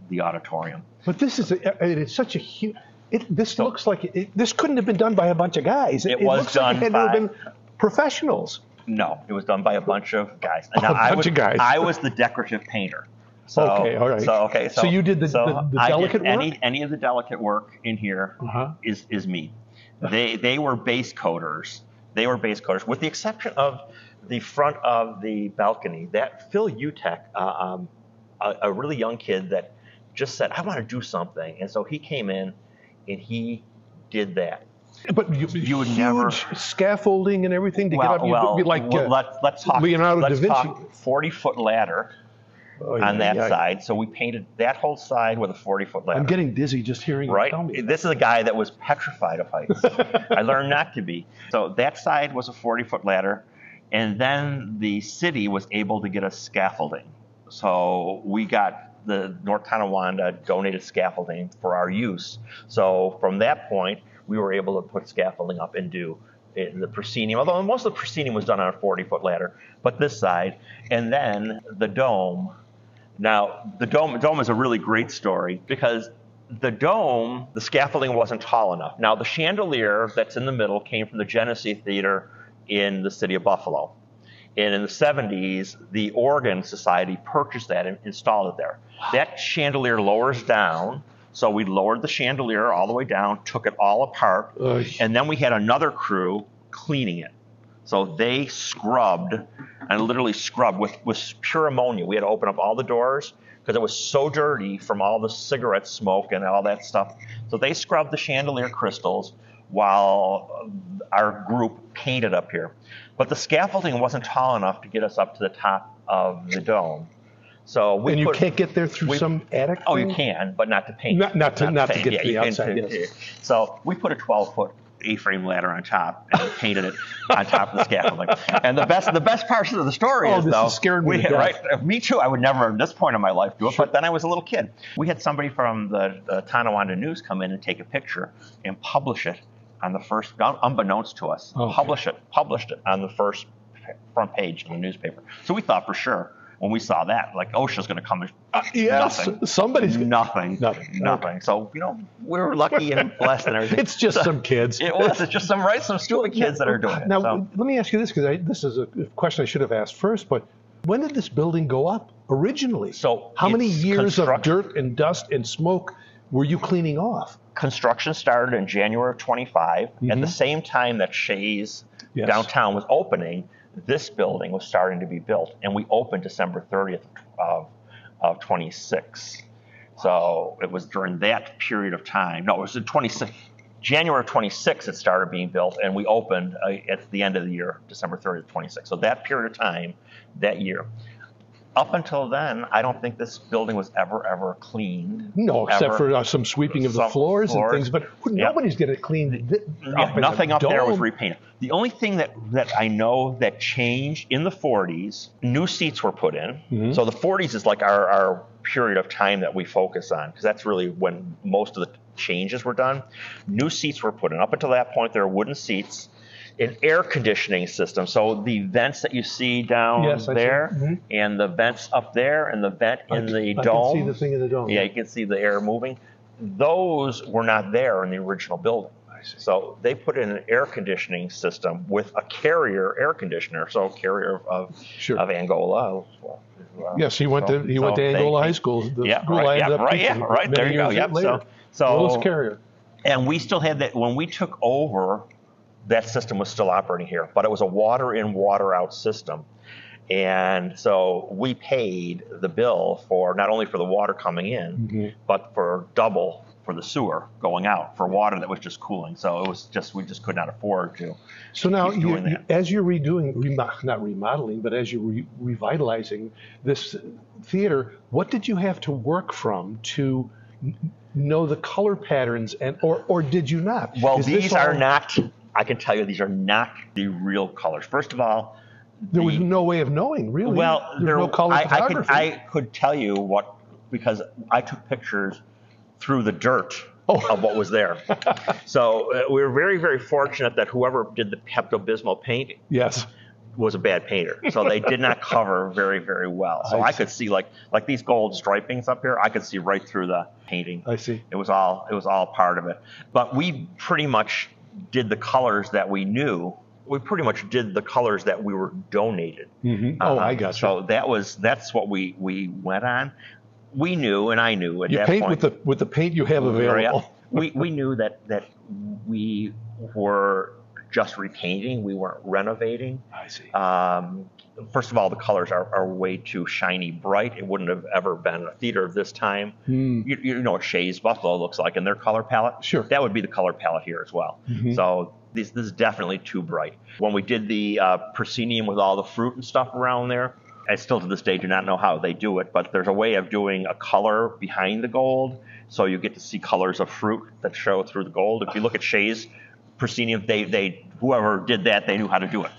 the auditorium. But this is a, it is such a huge. It, this looks like it, this couldn't have been done by a bunch of guys. It was looks like done it had by- been professionals. No, it was done by a bunch of guys. And A now I bunch was, of guys. I was the decorative painter. So, Okay, all right. So okay, so, So you did the- so the- the I did delicate any, work? Any of the delicate work in here is Uh-huh. is me. They they were base coders. They were base coders, with the exception of the front of the balcony. That Phil Utek, uh, um, a, a really young kid that just said, "I want to do something," and so he came in and he did that. But you, You would huge never- scaffolding and everything to get up. You'd be like well, uh, let's let's talk. Leonardo da let's Vinci. talk forty foot ladder oh, on that yeah. side. So we painted that whole side with a forty foot ladder. I'm getting dizzy just hearing you right. tell me. This is a guy that was petrified of heights. <laughs> I learned not to be. So that side was a forty foot ladder, and then the city was able to get us scaffolding. So we got the North Tonawanda donated scaffolding for our use. So from that point, we were able to put scaffolding up and do in the proscenium, although most of the proscenium was done on a 40 foot ladder, but this side, and then the dome. Now, the dome, dome is a really great story because the dome, the scaffolding wasn't tall enough. Now, the chandelier that's in the middle came from the Genesee Theater in the city of Buffalo. And in the 70s, the Organ Society purchased that and installed it there. That chandelier lowers down. So we lowered the chandelier all the way down, took it all apart, Ugh. and then we had another crew cleaning it. So they scrubbed and literally scrubbed with, with pure ammonia. We had to open up all the doors because it was so dirty from all the cigarette smoke and all that stuff. So they scrubbed the chandelier crystals while uh, our group painted up here. But the scaffolding wasn't tall enough to get us up to the top of the dome. So we and you put- can't get there through we- some attic. Oh, thing? you can, but not to paint. Not- not to- not to get to the you can- outside, yes. So we put a 12 foot A-frame ladder on top and <laughs> painted it on top of the scaffolding. And the best, the best part of the story Oh, is this though, is me we to right? Me too. I would never at this point in my life do it, but then I was a little kid. We had somebody from the, the Tonawanda News come in and take a picture and publish it on the first, unbeknownst to us, Okay. publish it, published it on the first front page of the newspaper. So we thought for sure when we saw that, like OSHA's going to come. and- Uh, yes, Nothing. somebody's. Nothing. Nothing. Nothing. So, you know, we were lucky and <laughs> blessed and everything. It's just some kids. It was. It's just some right, some stupid kids that are doing it. Now, so. let me ask you this because this is a question I should have asked first. But When did this building go up originally? So how many years of dirt and dust and smoke were you cleaning off? Construction started in January of 25. At the same time that Shea's Mm-hmm. Yes. downtown was opening, this building was starting to be built, and we opened December 30th of, of 26. So it was during that period of time. No, it was in 26. January of 26 it started being built, and we opened uh, at the end of the year, December 30th, 26. So that period of time, that year. Up until then, I don't think this building was ever, ever cleaned. No, except ever. for uh, some sweeping of the Some floors, and things. But Yeah. nobody's going to clean th- Yeah, up nothing up there was repainted. The only thing that, that I know that changed in the 40s, new seats were put in. Mm-hmm. So the 40s is like our, our period of time that we focus on because that's really when most of the changes were done. New seats were put in. Up until that point, there were wooden seats. An air conditioning system. So the vents that you see down Yes, I there, Mhm. and the vents up there, and the vent in the I dome. can see the thing in the dome. Yeah, you can see the air moving. Those were not there in the original building. I. So they put in an air conditioning system with a carrier air conditioner, so carrier of, Sure. of Angola. Well, Yes, he went so- to he went so to they- Angola High School. The Yeah, school right, yeah, right, yeah, right. There you go. Yep. later. So, so Carrier. and we still had that when we took over. That system was still operating here, but it was a water in, water out system. And so we paid the bill for not only for the water coming in, Mm-hmm. but for double for the sewer going out for water that was just cooling. So it was just we just could not afford to. So now, you, doing you- that. as you're redoing, remo- not remodeling, but as you're re- revitalizing this theater, what did you have to work from to know the color patterns, and or or did you not? Well, Is these are not. I can tell you these are not the real colors. First of all, There was no way of knowing, really. Well, There's there, no color I, I could. I could tell you what because I took pictures through the dirt Oh. of what was there. <laughs> so uh, we were very very fortunate that whoever did the Pepto Bismol painting. yes. was a bad painter. So they did not cover very very well. So <laughs> I I, could see like like these gold stripings up here. I could see right through the painting. I see. It was all it was all part of it. But we pretty much did the colors that we knew. We pretty much did the colors that we were donated. Mhm. Oh, Uh-huh. I got you. So that was that's what we we went on. We knew, and I knew at You that paint point. with the with the paint you have available. we we knew that that we were just repainting. We weren't renovating. I see. Um, first of all, the colors are, are way too shiny bright. It wouldn't have ever been a theater of this time. You, you know what Shea's Buffalo looks like in their color palette? Sure. That would be the color palette here as well. So this, this is definitely too bright. When we did the uh, proscenium with all the fruit and stuff around there, I still to this day do not know how they do it, but there's a way of doing a color behind the gold, so you get to see colors of fruit that show through the gold. If you look at Shea's proscenium, they they whoever did that, they knew how to do it.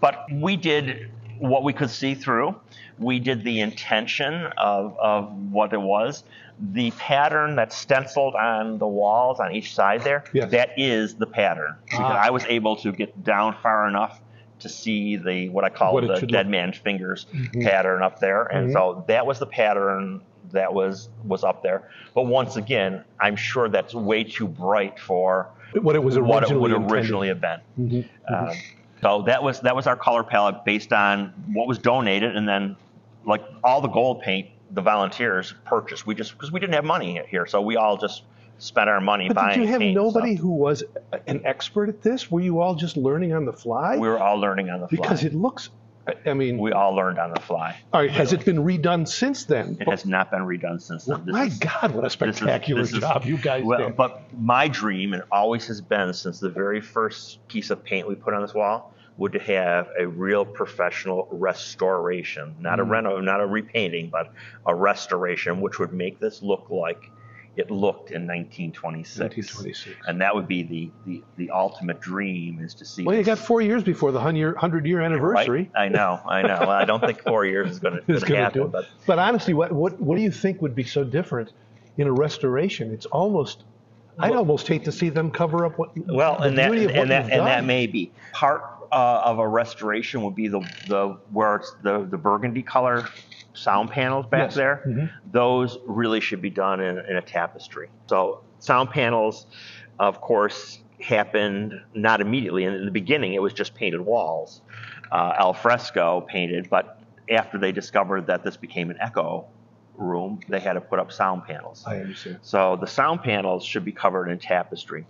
But we did what we could see through. We did the intention of, of what it was. The pattern that's stenciled on the walls on each side there, Yes. that is the pattern. Because Ah. I was able to get down far enough to see the what I call What the dead look- man's fingers pattern up there. And so that was the pattern that was was up there. But once again, I'm sure that's way too bright for what it was originally what it would intended. originally have been. Um, so that was that was our color palette based on what was donated, and then like all the gold paint the volunteers purchased. We just because we didn't have money here, so we all just spent our money buying. But buying. did you have nobody who was an expert at this? Were you all just learning on the fly? We were all learning on the fly. because it looks. I- I mean, we all learned on the fly. all right, has it been redone since then? It has not been redone since then. This My is- God, what a this is- spectacular this is- job you guys well, did. But my dream, and always has been since the very first piece of paint we put on this wall, would to have a real professional restoration, not Mm. a reno, not a repainting, but a restoration, which would make this look like it looked in 1926. 1926. And that would be the, the, the ultimate dream is to see. well, you got four years before the hundred year right? anniversary. I know, I know. I don't think four years is going <laughs> to happen, do it. but But honestly, what, what what do you think would be so different in a restoration? It's almost. I'd almost hate to see them cover up what. Well, the and that what and that and that may be part uh, of a restoration would be the the where it's the the burgundy color sound panels back Yes. there. Mhm. Those really should be done in, in a tapestry. So sound panels, of course, happened not immediately. In the beginning, it was just painted walls, uh, al fresco painted, but after they discovered that this became an echo room, they had to put up sound panels. I understand. So the sound panels should be covered in tapestry.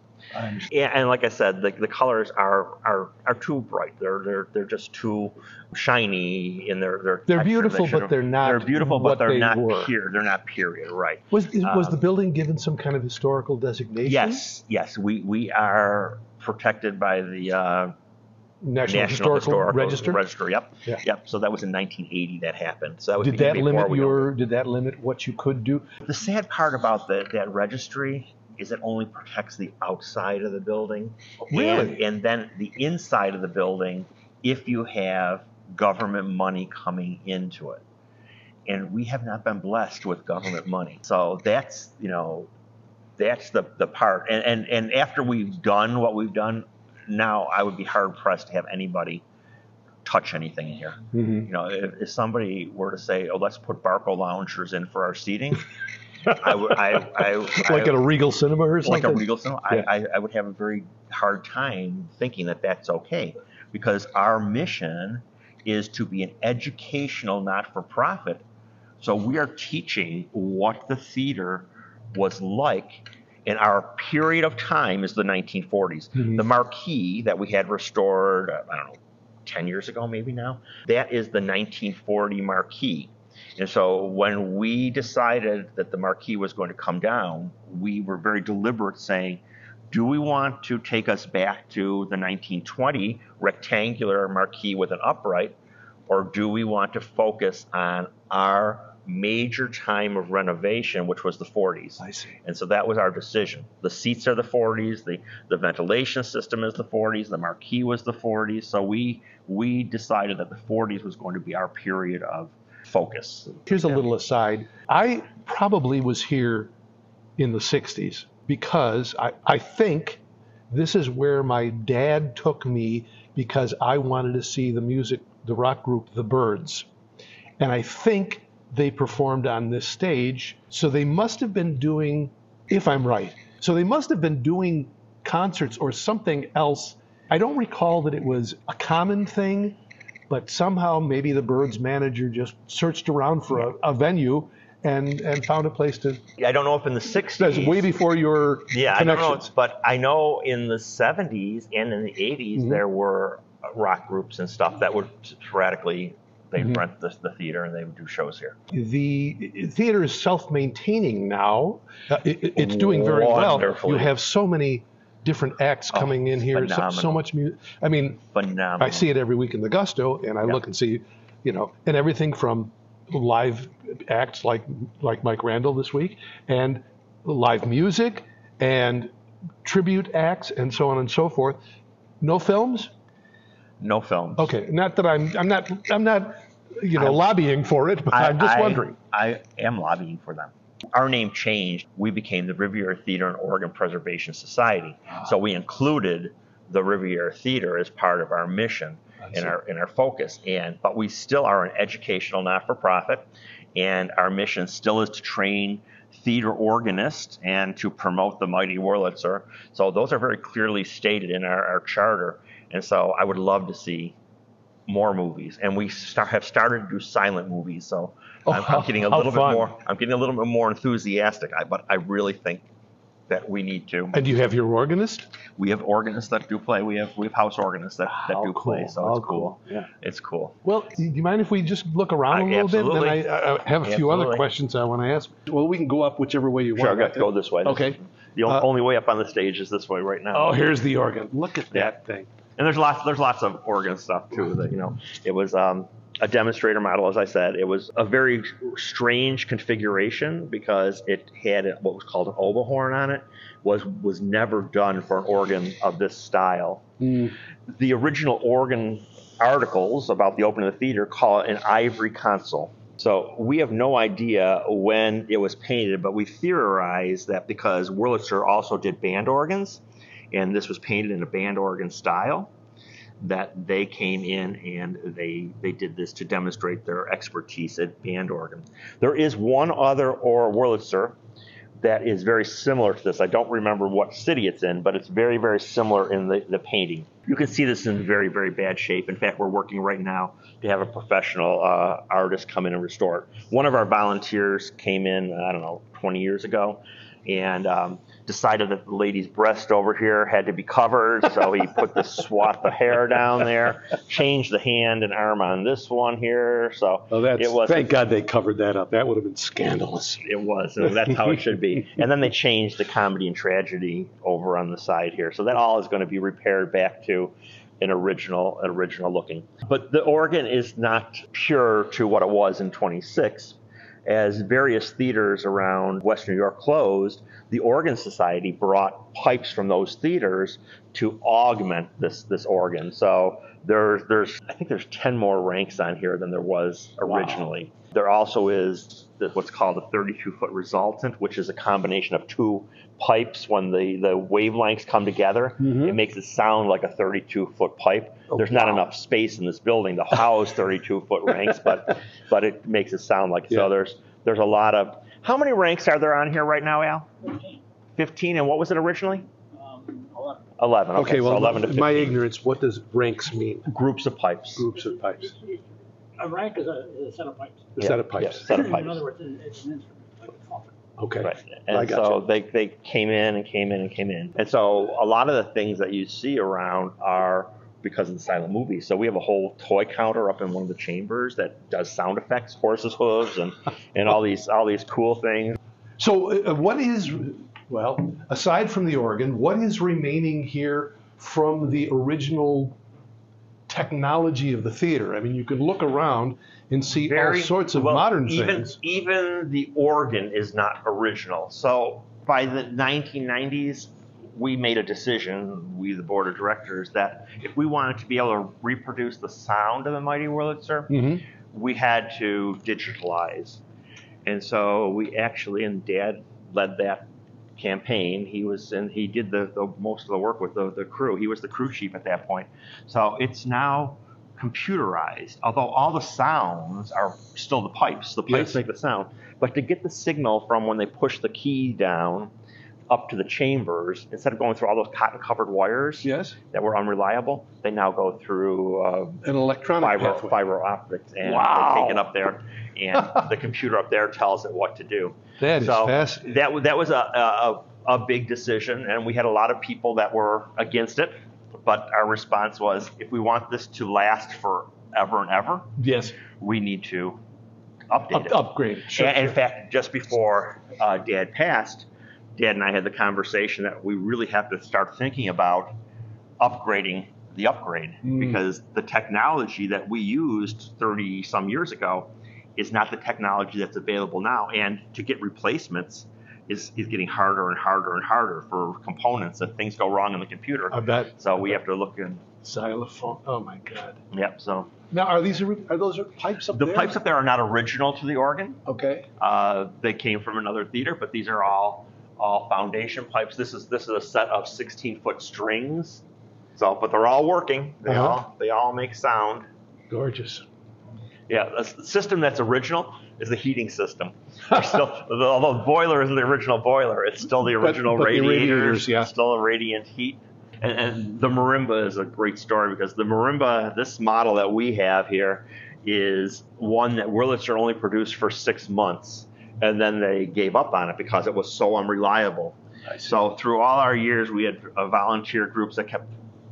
Yeah, and like I said, the, the colors are, are are too bright. They're they're they're just too shiny in their their. They're texture. They beautiful, but they're not They're beautiful, but they're they not were. pure. They're not period. Right. Was was the Um, building given some kind of historical designation? Yes. Yes. We we are protected by the uh, National, National Historical, Register. Register. Yep. Yeah. Yep. So that was in 1980 that happened. So that was Did that limit your? Did that limit what you could do? The sad part about the, that registry is it only protects the outside of the building. Really? And, and then the inside of the building, if you have government money coming into it. And we have not been blessed with government money. So that's, you know, that's the, the part. And, and, and after we've done what we've done, now I would be hard pressed to have anybody touch anything in here. Mhm. You know, if, if somebody were to say, "Oh, let's put Barcaloungers in for our seating," <laughs> I would, I, I, <laughs> Like I, at a Regal Cinema or something? like a Regal Cinema, Yeah. I, I, I would have a very hard time thinking that that's okay, because our mission is to be an educational not-for-profit. So we are teaching what the theater was like. in our period of time is the 1940s. Mhm. The marquee that we had restored, uh, I don't know, 10 years ago, maybe now, that is the 1940 marquee. And so when we decided that the marquee was going to come down, we were very deliberate saying, do we want to take us back to the 1920 rectangular marquee with an upright, or do we want to focus on our major time of renovation, which was the 40s? I see. And so that was our decision. The seats are the 40s, the, the ventilation system is the 40s, the marquee was the 40s. So we we decided that the 40s was going to be our period of focus. Here's a little aside. I probably was here in the 60s because I, I think this is where my dad took me because I wanted to see the music, the rock group, The Byrds. And I think they performed on this stage. So they must have been doing, if I'm right, so they must have been doing concerts or something else. I don't recall that it was a common thing, but somehow maybe the Byrds manager just searched around for a, a venue and, and found a place to. I don't know if in the 60s. That's way before your Yeah, I don't know, but I know in the 70s and in the 80s Mhm. there were rock groups and stuff that would sporadically they'd Mhm. rent the, the theater and they would do shows here. the theater is self-maintaining now. Uh, it- it's doing very well. You have so many different acts Oh, coming in here. So, so much music. I mean, Phenomenal. I see it every week in the Gusto, and I Yeah. look and see, you know, and everything from live acts like like Mike Randall this week, and live music, and tribute acts, and so on and so forth. No films. No films. Okay, not that I'm I'm not I'm not you know I'm- lobbying for it, but I, am just I- wondering. I am lobbying for them. Our name changed. We became the Riviera Theater and Organ Preservation Society. So we included the Riviera Theater as part of our mission and our and our focus. And but we still are an educational not-for-profit, and our mission still is to train theater organists and to promote the mighty Wurlitzer. So those are very clearly stated in our, our charter. And so I would love to see more movies, and we start, have started to do silent movies. So Oh, I'm, I'm getting a little bit more. I'm getting a little bit more enthusiastic. I, but I really think that we need to. And you have your organist. We have organists that do play. We have we have house organists that, that How do play. So how it's cool. Yeah. It's cool. Well, do you mind if we just look around a Uh, little bit? absolutely. Then I, I have a few other questions I want to ask. Well, we can go up whichever way you want. Sure, I got to go this way. Okay. is- The Uh, only way up on the stage is this way right now. Oh, here's the organ. Look at that thing. and there's lots there's lots of organ stuff too that you know it was um, a demonstrator model as i said. It was a very strange configuration because it had what was called an oboe horn on it was was never done for an organ of this style. Mm. the original organ articles about the opening of the theater call it an ivory console. So we have no idea when it was painted but we theorize that because wurlitzer also did band organs and this was painted in a band organ style that they came in and they they did this to demonstrate their expertise at band organ. There is one other or Wurlitzer, that is very similar to this. I don't remember what city it's in, but it's very, very similar in the, the painting. You can see this in very, very bad shape. In fact, we're working right now to have a professional uh, artist come in and restore it. One of our volunteers came in, I don't know, 20 years ago, and um, decided that the lady's breast over here had to be covered, so he put the <laughs> swath of hair down there, changed the hand and arm on this one here. So Oh, that's, it was thank God they covered that up. That would have been scandalous. it was. and That's how it should be. <laughs> And then they changed the comedy and tragedy over on the side here. So that all is going to be repaired back to an original, an original looking. But the organ is not pure to what it was in 26. As various theaters around Western New York closed, the Organ Society brought pipes from those theaters to augment this this organ. So there's there's I think there's 10 more ranks on here than there was originally. There also is the- what's called a 32 foot resultant, which is a combination of two pipes. When the, the wavelengths come together, it makes it sound like a 32 foot pipe. There's not enough space in this building to house 32 foot <laughs> ranks, but but it makes it sound like Yeah. so. There's there's a lot of how many ranks are there on here right now, Al? 15, and what was it originally? Um, 11. 11. Okay, Okay, so well, 11 to 15. my ignorance, what does ranks mean? groups of pipes. Groups of pipes. A rank is a, is a set of pipes. A Yeah, set of yeah, pipes. set of In pipes. other words, it- it's an instrument, like a trumpet. Okay. Right. I And gotcha. so they, they came in and came in and came in. And so a lot of the things that you see around are because of the silent movie. So we have a whole toy counter up in one of the chambers that does sound effects, horses' hooves, and, <laughs> and all these all these cool things. So, uh, what is, well, aside from the organ, what is remaining here from the original technology of the theater? I mean, you can look around and see all sorts of well, modern even, things. Even the organ is not original. So by the 1990s, we made a decision, we the board of directors, that if we wanted to be able to reproduce the sound of the Mighty Wurlitzer, Mhm. we had to digitalize. And so we actually, and Dad led that campaign. He was, and he did the, the most of the work with the, the crew. He was the crew chief at that point. So it's now computerized, although all the sounds are still the pipes. The pipes Yes. make the sound. But to get the signal from when they push the key down up to the chambers, instead of going through all those cotton covered wires Yes, that were unreliable, they now go through uh, an electronic fiber, pathway. fiber optics and Wow. they take it up there and <laughs> the computer up there tells it what to do. That is so fascinating. that that was a, a a big decision and we had a lot of people that were against it, but our response was if we want this to last forever and ever, Yes, we need to update Up, it. upgrade. Sure. And in fact, just before uh, Dad passed, Dad and I had the conversation that we really have to start thinking about upgrading the upgrade Mm. because the technology that we used 30 some years ago is not the technology that's available now. And to get replacements is, is getting harder and harder and harder for components if things go wrong in the computer. I bet. So we have to look in. Xylophone. Oh my God. Yep. So Now, are these are those pipes up the there? pipes up there are not original to the organ. Okay. Uh, they came from another theater, but these are all all foundation pipes. This is this is a set of 16 foot strings. So, but they're all working. They Uh-huh. all they all make sound. Gorgeous. Yeah, the system that's original is the heating system. <laughs> Still, although the boiler isn't the original boiler, it's still the But- original but the radiators. radiators, yeah. Still a radiant heat. And, and the marimba is a great story because the marimba, this model that we have here, is one that Wurlitzer only produced for six months, and then they gave up on it because it was so unreliable. So through all our years, we had uh, volunteer groups that kept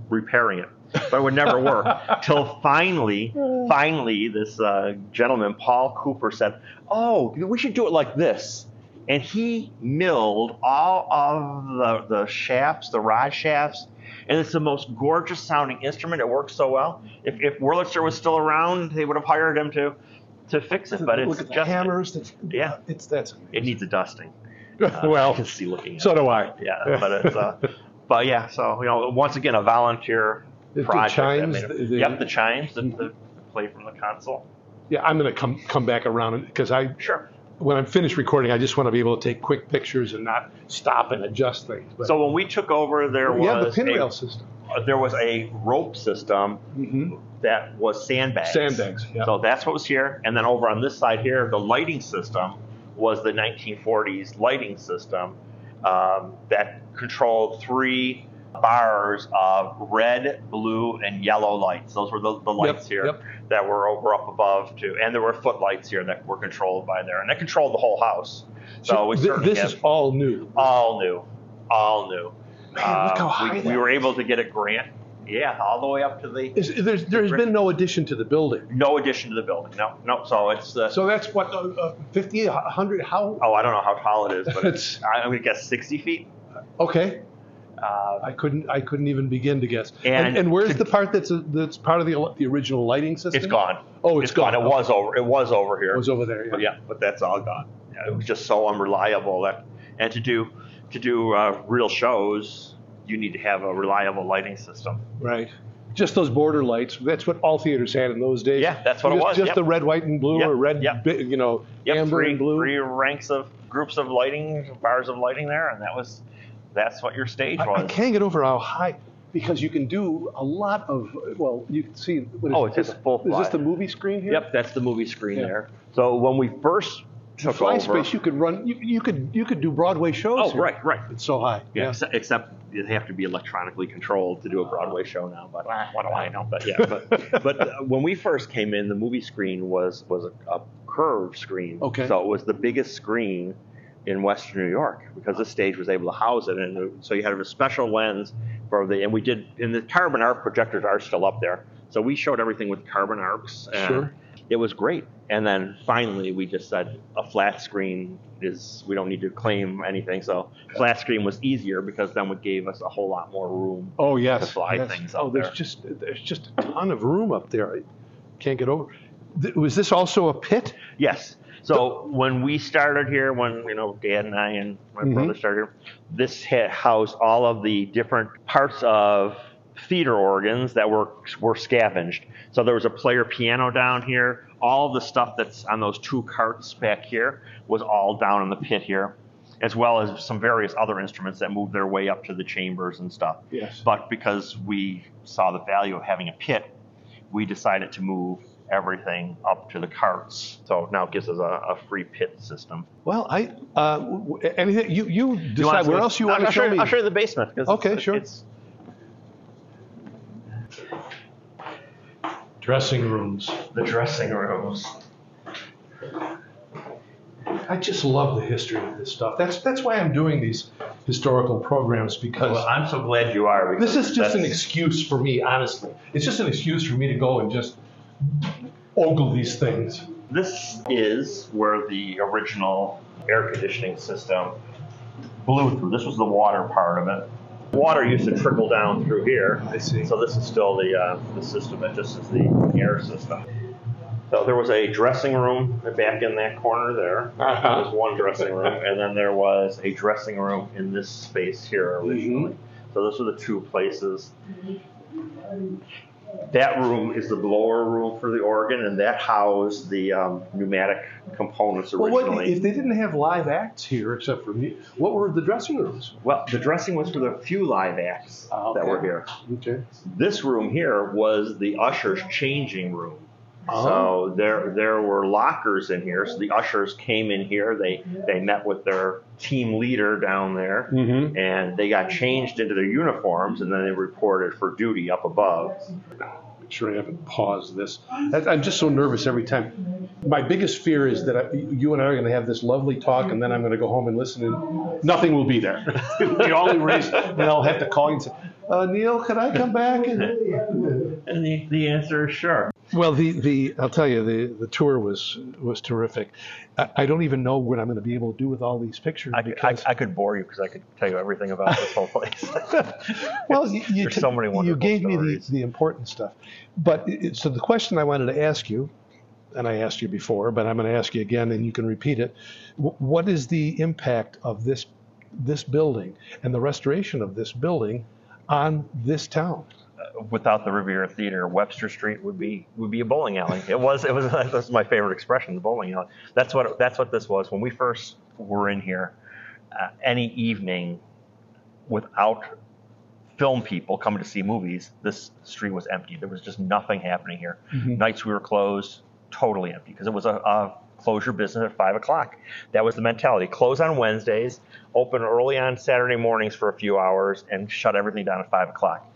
repairing it, but it would never work. <laughs> Till finally, finally, this uh, gentleman, Paul Cooper, said, "Oh, we should do it like this." And he milled all of the, the shafts, the rod shafts, and it's the most gorgeous sounding instrument. It works so well. If, if Wurlitzer was still around, they would have hired him to to fix it. But it's Look at the just hammers. That's, Yeah. It's that's. it needs a dusting. <laughs> Uh, well, I can see looking. At so it. do I. Yeah, but it's uh, but yeah. So you know, once again, a volunteer The- the project. that chimes, made it- the- the- yep, the chimes that the play from the console. Yeah, I'm going to come come back around because I Sure. when I'm finished recording, I just want to be able to take quick pictures and not stop and adjust things. But So when we took over, there was yeah, the a, system. uh, there was a rope system hmm that was sandbags. Sandbags, yeah. So that's what was here, and then over on this side here, the lighting system was the 1940s lighting system um, that controlled three bars of red, blue, and yellow lights. Those were the, the lights here yep. that were over up above too, and there were footlights here that were controlled by there, and that controlled the whole house. So we Th- this is all new. all new, all new. Man, look how Uh, high we, that we were is. able to get a grant. Yeah, all the way up to the Is, there's there's been no addition to the building. no addition to the building. No, no. So it's uh, So that's what uh, uh, 50, 100. How? oh, I don't know how tall it is, but <laughs> it's It's I'm gonna guess 60 feet. okay. Uh, I couldn't I couldn't even begin to guess. And and, where's to- the part that's a, that's part of the the original lighting system? it's gone. Oh, it's gone. It was over. It was over here. It was over there. Yeah. But yeah, but that's all gone. Yeah, it was just so unreliable that, and to do to do uh, real shows, you need to have a reliable lighting system. Right. Just those border lights. That's what all theaters had in those days. Yeah, that's what it just, was, Just yep. the red, white, and blue, Yep, or red, yep. you know, amber three, and blue. three ranks of groups of lighting, bars of lighting there, and that was that's what your stage I, was. I can't get over how high because you can do a lot of. Well, you can see. What is, Oh, it's just is, full Is this the movie screen here? Yep, that's the movie screen Yeah. there. So when we first took Fly over, space. You could run. You, you could you could do Broadway shows. oh here. right, right. It's so high. Yeah, Except, except they have to be electronically controlled to do a Broadway show now. But ah, what do I know? But yeah, but, <laughs> but uh, when we first came in, the movie screen was was a, a curved screen. Okay. So it was the biggest screen in Western New York because this stage was able to house it, and so you had a special lens for the. And we did, and the carbon arc projectors are still up there. So we showed everything with carbon arcs. And Sure. It was great. And then finally, we just said a flat screen is we don't need to claim anything. So flat screen was easier because then it gave us a whole lot more room. Oh yes. to fly yes. things oh, there's there. just there's just a ton of room up there. I can't get over. Th- Was this also a pit? Yes. So when we started here, when you know Dad and I and my Mhm. brother started this had housed all of the different parts of theater organs that were were scavenged. So there was a player piano down here. All of the stuff that's on those two carts back here was all down in the pit here, as well as some various other instruments that moved their way up to the chambers and stuff. Yes. But because we saw the value of having a pit, we decided to move everything up to the carts. So now it gives us a, a free pit system. Well, I uh, w- w- anything you you You want decide where to- else you I'll- want to show you, me. I'll show you the basement. 'cause Okay, it's- sure. It's, Dressing rooms. the dressing rooms. I just love the history of this stuff. That's that's why I'm doing these historical programs because Well, I'm so glad you are. because this is just an that's- excuse for me, honestly. It's just an excuse for me to go and just ogle these things. This is where the original air conditioning system blew through. This was the water part of it. Water used to trickle down through here. I see. So this is still the uh, the system. It just is the air system. So there was a dressing room back in that corner there. Uh-huh. There was one dressing room, and then there was a dressing room in this space here originally. So those are the two places. That room is the blower room for the organ, and that housed the um, pneumatic components Well, originally. what, if they didn't have live acts here except for me, what were the dressing rooms? well, the dressing was for the few live acts Ah, that were okay. here. Okay. This room here was the ushers' changing room. Oh. So there there were lockers in here. So the ushers came in here. They they met with their team leader down there, Mm-hmm. and they got changed into their uniforms, and then they reported for duty up above. Make sure I haven't paused this. I- I'm just so nervous every time. My biggest fear is that I, you and I are going to have this lovely talk, and then I'm going to go home and listen, and nothing will be there. we all erase, and I'll have to call you and say, uh, "Neil, can I come back?" And the, the answer is sure. Well, the, the I'll tell you the, the tour was was terrific. I, I don't even know what I'm going to be able to do with all these pictures I, I, because I could bore you because I could tell you everything about this whole place. <laughs> well, you, you, There's so many you gave me the, the important stuff. But it, so the question I wanted to ask you, and I asked you before, but I'm going to ask you again, and you can repeat it. Wh- What is the impact of this this building and the restoration of this building on this town? Without the Riviera Theater, Webster Street would be would be a bowling alley. It was it was <laughs> that's my favorite expression, the bowling alley. That's what that's what this was when we first were in here. Uh, any evening without film people coming to see movies, this street was empty. There was just nothing happening here. Mhm. Nights we were closed, totally empty because it was a, a close your business at five o'clock. That was the mentality. Close on Wednesdays, open early on Saturday mornings for a few hours, and shut everything down at five o'clock.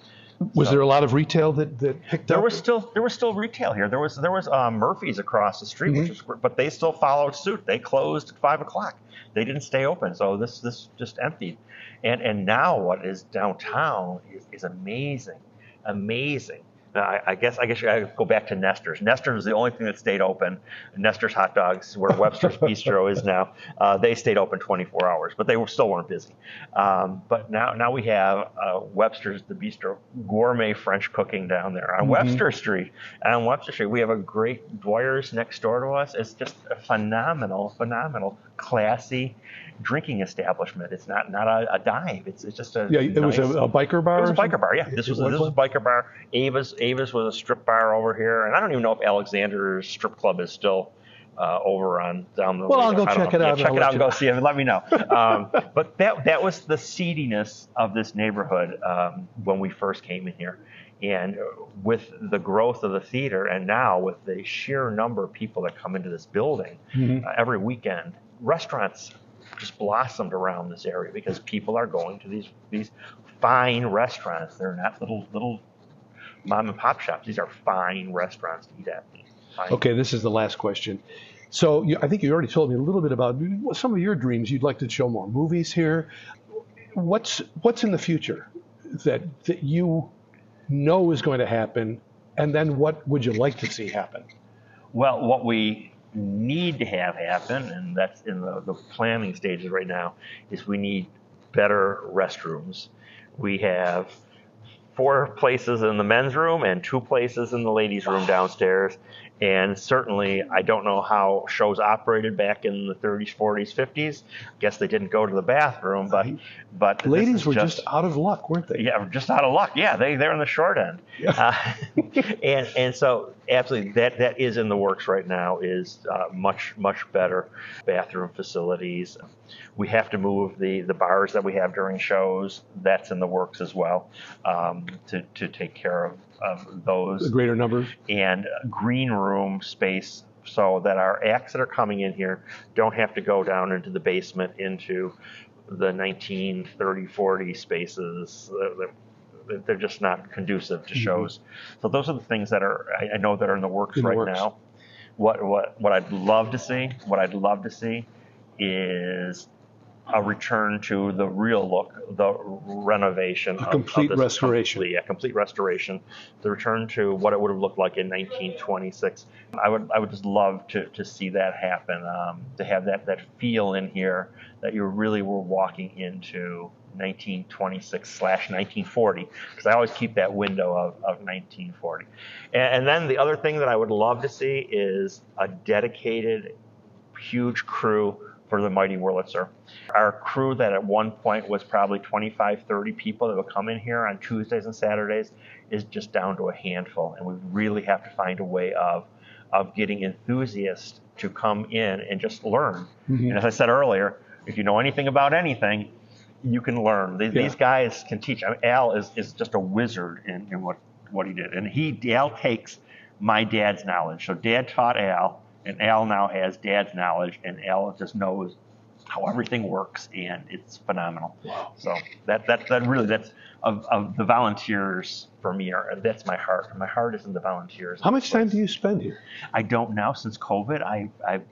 Was there a lot of retail that, that picked There up? was still there was still retail here. There was there was uh, Murphy's across the street, which was but they still followed suit. They closed at five o'clock. They didn't stay open, so this this just emptied. And and now what is downtown is, is amazing, amazing. Now, I, I guess I guess I go back to Nestor's. Nestor's is the only thing that stayed open. Nestor's hot dogs, where Webster's <laughs> Bistro is now, uh, they stayed open 24 hours, but they were still weren't busy. Um, but now now we have uh, Webster's the Bistro, gourmet French cooking down there on Webster Street. And on Webster Street, we have a great Dwyer's next door to us. It's just a phenomenal, phenomenal, classy drinking establishment. It's not not a, a dive. It's, it's just a yeah, it was a, a biker bar. it was a biker bar, yeah. This was, a, this was a biker bar. Ava's Ava's was a strip bar over here, and I don't even know if Alexander's strip club is still uh, over on down the. Well, I'll go check know. it out and check it out and go know. see it. and Let me know. <laughs> Um, but that that was the seediness of this neighborhood um, when we first came in here. And with the growth of the theater, and now with the sheer number of people that come into this building Mm-hmm. uh, every weekend, restaurants just blossomed around this area because people are going to these these fine restaurants. They're not little little mom and pop shops. These are fine restaurants to eat at. Fine. Okay, this is the last question. So you, I think you already told me a little bit about some of your dreams. You'd like to show more movies here. What's what's in the future that that you know is going to happen, and then what would you like to see happen? Well, what we need to have happen, and that's in the, the planning stages right now, is we need better restrooms. We have four places in the men's room and two places in the ladies' room downstairs. And certainly, I don't know how shows operated back in the 30s, 40s, 50s. I Guess they didn't go to the bathroom, but but Ladies were just, out of luck, weren't they? yeah, just out of luck. Yeah, they they're in the short end. Uh, <laughs> and and so absolutely that that is in the works right now is uh, much much better bathroom facilities. We have to move the the bars that we have during shows. That's in the works as well um, to to take care of of those A greater number. and green room space so that our acts that are coming in here don't have to go down into the basement into the 19, 30, 40 spaces. They're- just not conducive to mm-hmm. shows. So those are the things that are I, I know that are in the works In the right works. now. What what what I'd love to see, what I'd love to see, is a return to the real look, the renovation, of- of complete this restoration. complete- yeah, complete restoration, the return to what it would have looked like in 1926. I would, I would just love to, to see that happen, um, to have that, that feel in here that you really were walking into 1926 slash 1940, because I always keep that window of, of 1940. And, and then the other thing that I would love to see is a dedicated, huge crew for the mighty Wurlitzer. Our crew that at one point was probably 25, 30 people that would come in here on Tuesdays and Saturdays is just down to a handful. And we really have to find a way of, of getting enthusiasts to come in and just learn. Mm-hmm. And as I said earlier, if you know anything about anything, you can learn. These, Yeah. these guys can teach. I mean, Al is, is just a wizard in, in what, what he did. And he Al takes my dad's knowledge. So dad taught Al, and Al now has dad's knowledge, and Al just knows how everything works, and it's phenomenal. Wow. So that that that really that's of, of the volunteers for me are that's my heart. My heart is in the volunteers. How much time do you spend here? I don't now since COVID. I I've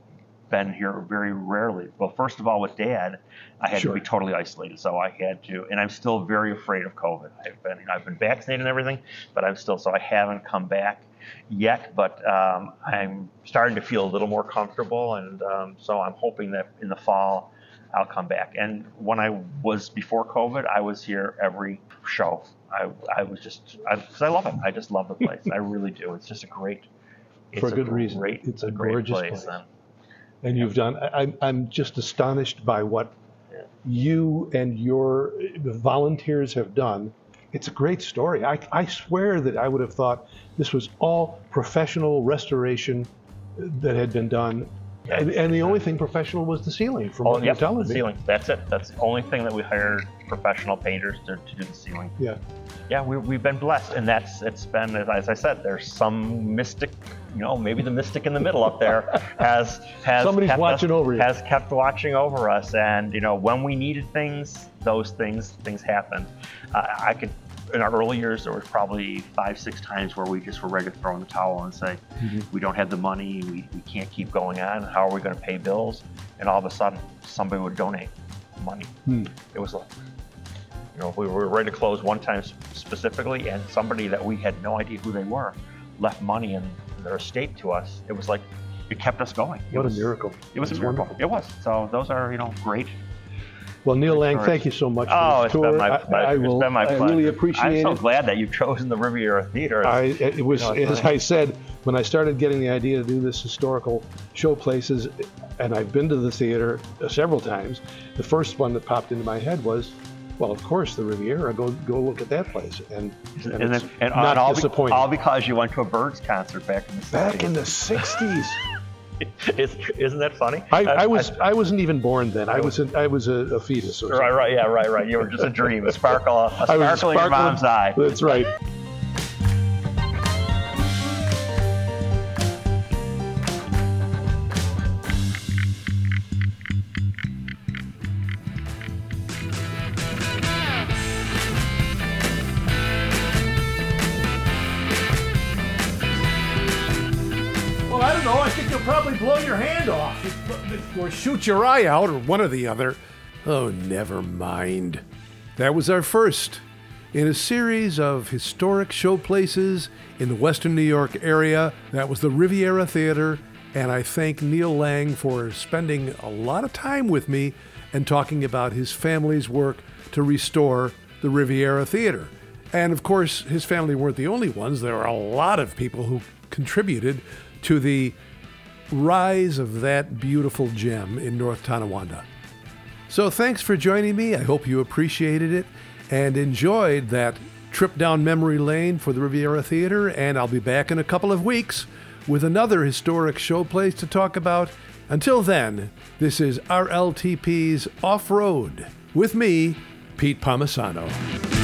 been here very rarely. Well, first of all, with Dad, I had Sure. to be totally isolated, so I had to, and I'm still very afraid of COVID. I've been I've been vaccinated and everything, but I'm still so I haven't come back yet. But um, I'm starting to feel a little more comfortable, and um, so I'm hoping that in the fall. I'll come back. And when I was before COVID, I was here every show. I, I was just, I, 'cause I love it. I just love the place. I <laughs> really do. It's just a great, it's For a good reason. Great, It's a great gorgeous place. place. and- And you've done, I, I'm- I'm just astonished by what you and your volunteers have done. It's a great story. I, I swear that I would have thought this was all professional restoration that had been done. And, and the only thing professional was the ceiling from Oh, what yep, you're telling the me. ceiling. That's it. That's the only thing that we hired professional painters to, to do the ceiling. Yeah. Yeah, we, we've been blessed, and that's it's been as I said. There's some mystic, you know, maybe the mystic in the middle up there <laughs> has has Somebody's kept watching us, over you. Has kept watching over us, and you know, when we needed things, those things things happened. Uh, I could. In our early years, there was probably five, six times where we just were ready to throw in the towel and say, Mm-hmm. "We don't have the money. We, we can't keep going on. How are we going to pay bills?" And all of a sudden, somebody would donate money. Hmm. It was like, you know, we were ready to close one time specifically, and somebody that we had no idea who they were left money in their estate to us. It was like it kept us going. It What a miracle. It was That's a miracle. wonderful. It was. So those are you know great. Well, Neil Lang, thank you so much for Oh, this it's tour. been my I- pleasure. I, It's will, been my pleasure. I really I'm appreciate so it. glad that you've chosen the Riviera Theater. I, it was, You know, as funny. I said, when I started getting the idea to do this historical show places, and I've been to the theater several times, the first one that popped into my head was, well, of course, the Riviera. Go go look at that place, and, and, and it's then, and, not and all, be- all because you went to a Byrds concert back in the 70s. Back in the '60s, <laughs> Is, isn't that funny? I, I was I wasn't even born then. I oh. was a, I was a, a fetus. Or Right, right, yeah, right, right. You were just a dream, a sparkle, a <laughs> I was sparkle in your sparkling- mom's eye. That's right. Shoot your eye out or one or the other. Oh, never mind. That was our first in a series of historic showplaces in the Western New York area. That was the Riviera Theater, and I thank Neil Lang for spending a lot of time with me and talking about his family's work to restore the Riviera Theater. And of course, his family weren't the only ones. There are a lot of people who contributed to the rise of that beautiful gem in North Tonawanda. So thanks for joining me. I hope you appreciated it and enjoyed that trip down memory lane for the Riviera Theater. And I'll be back in a couple of weeks with another historic showplace to talk about. Until then, this is RLTP's Off Road with me, Pete Palmisano.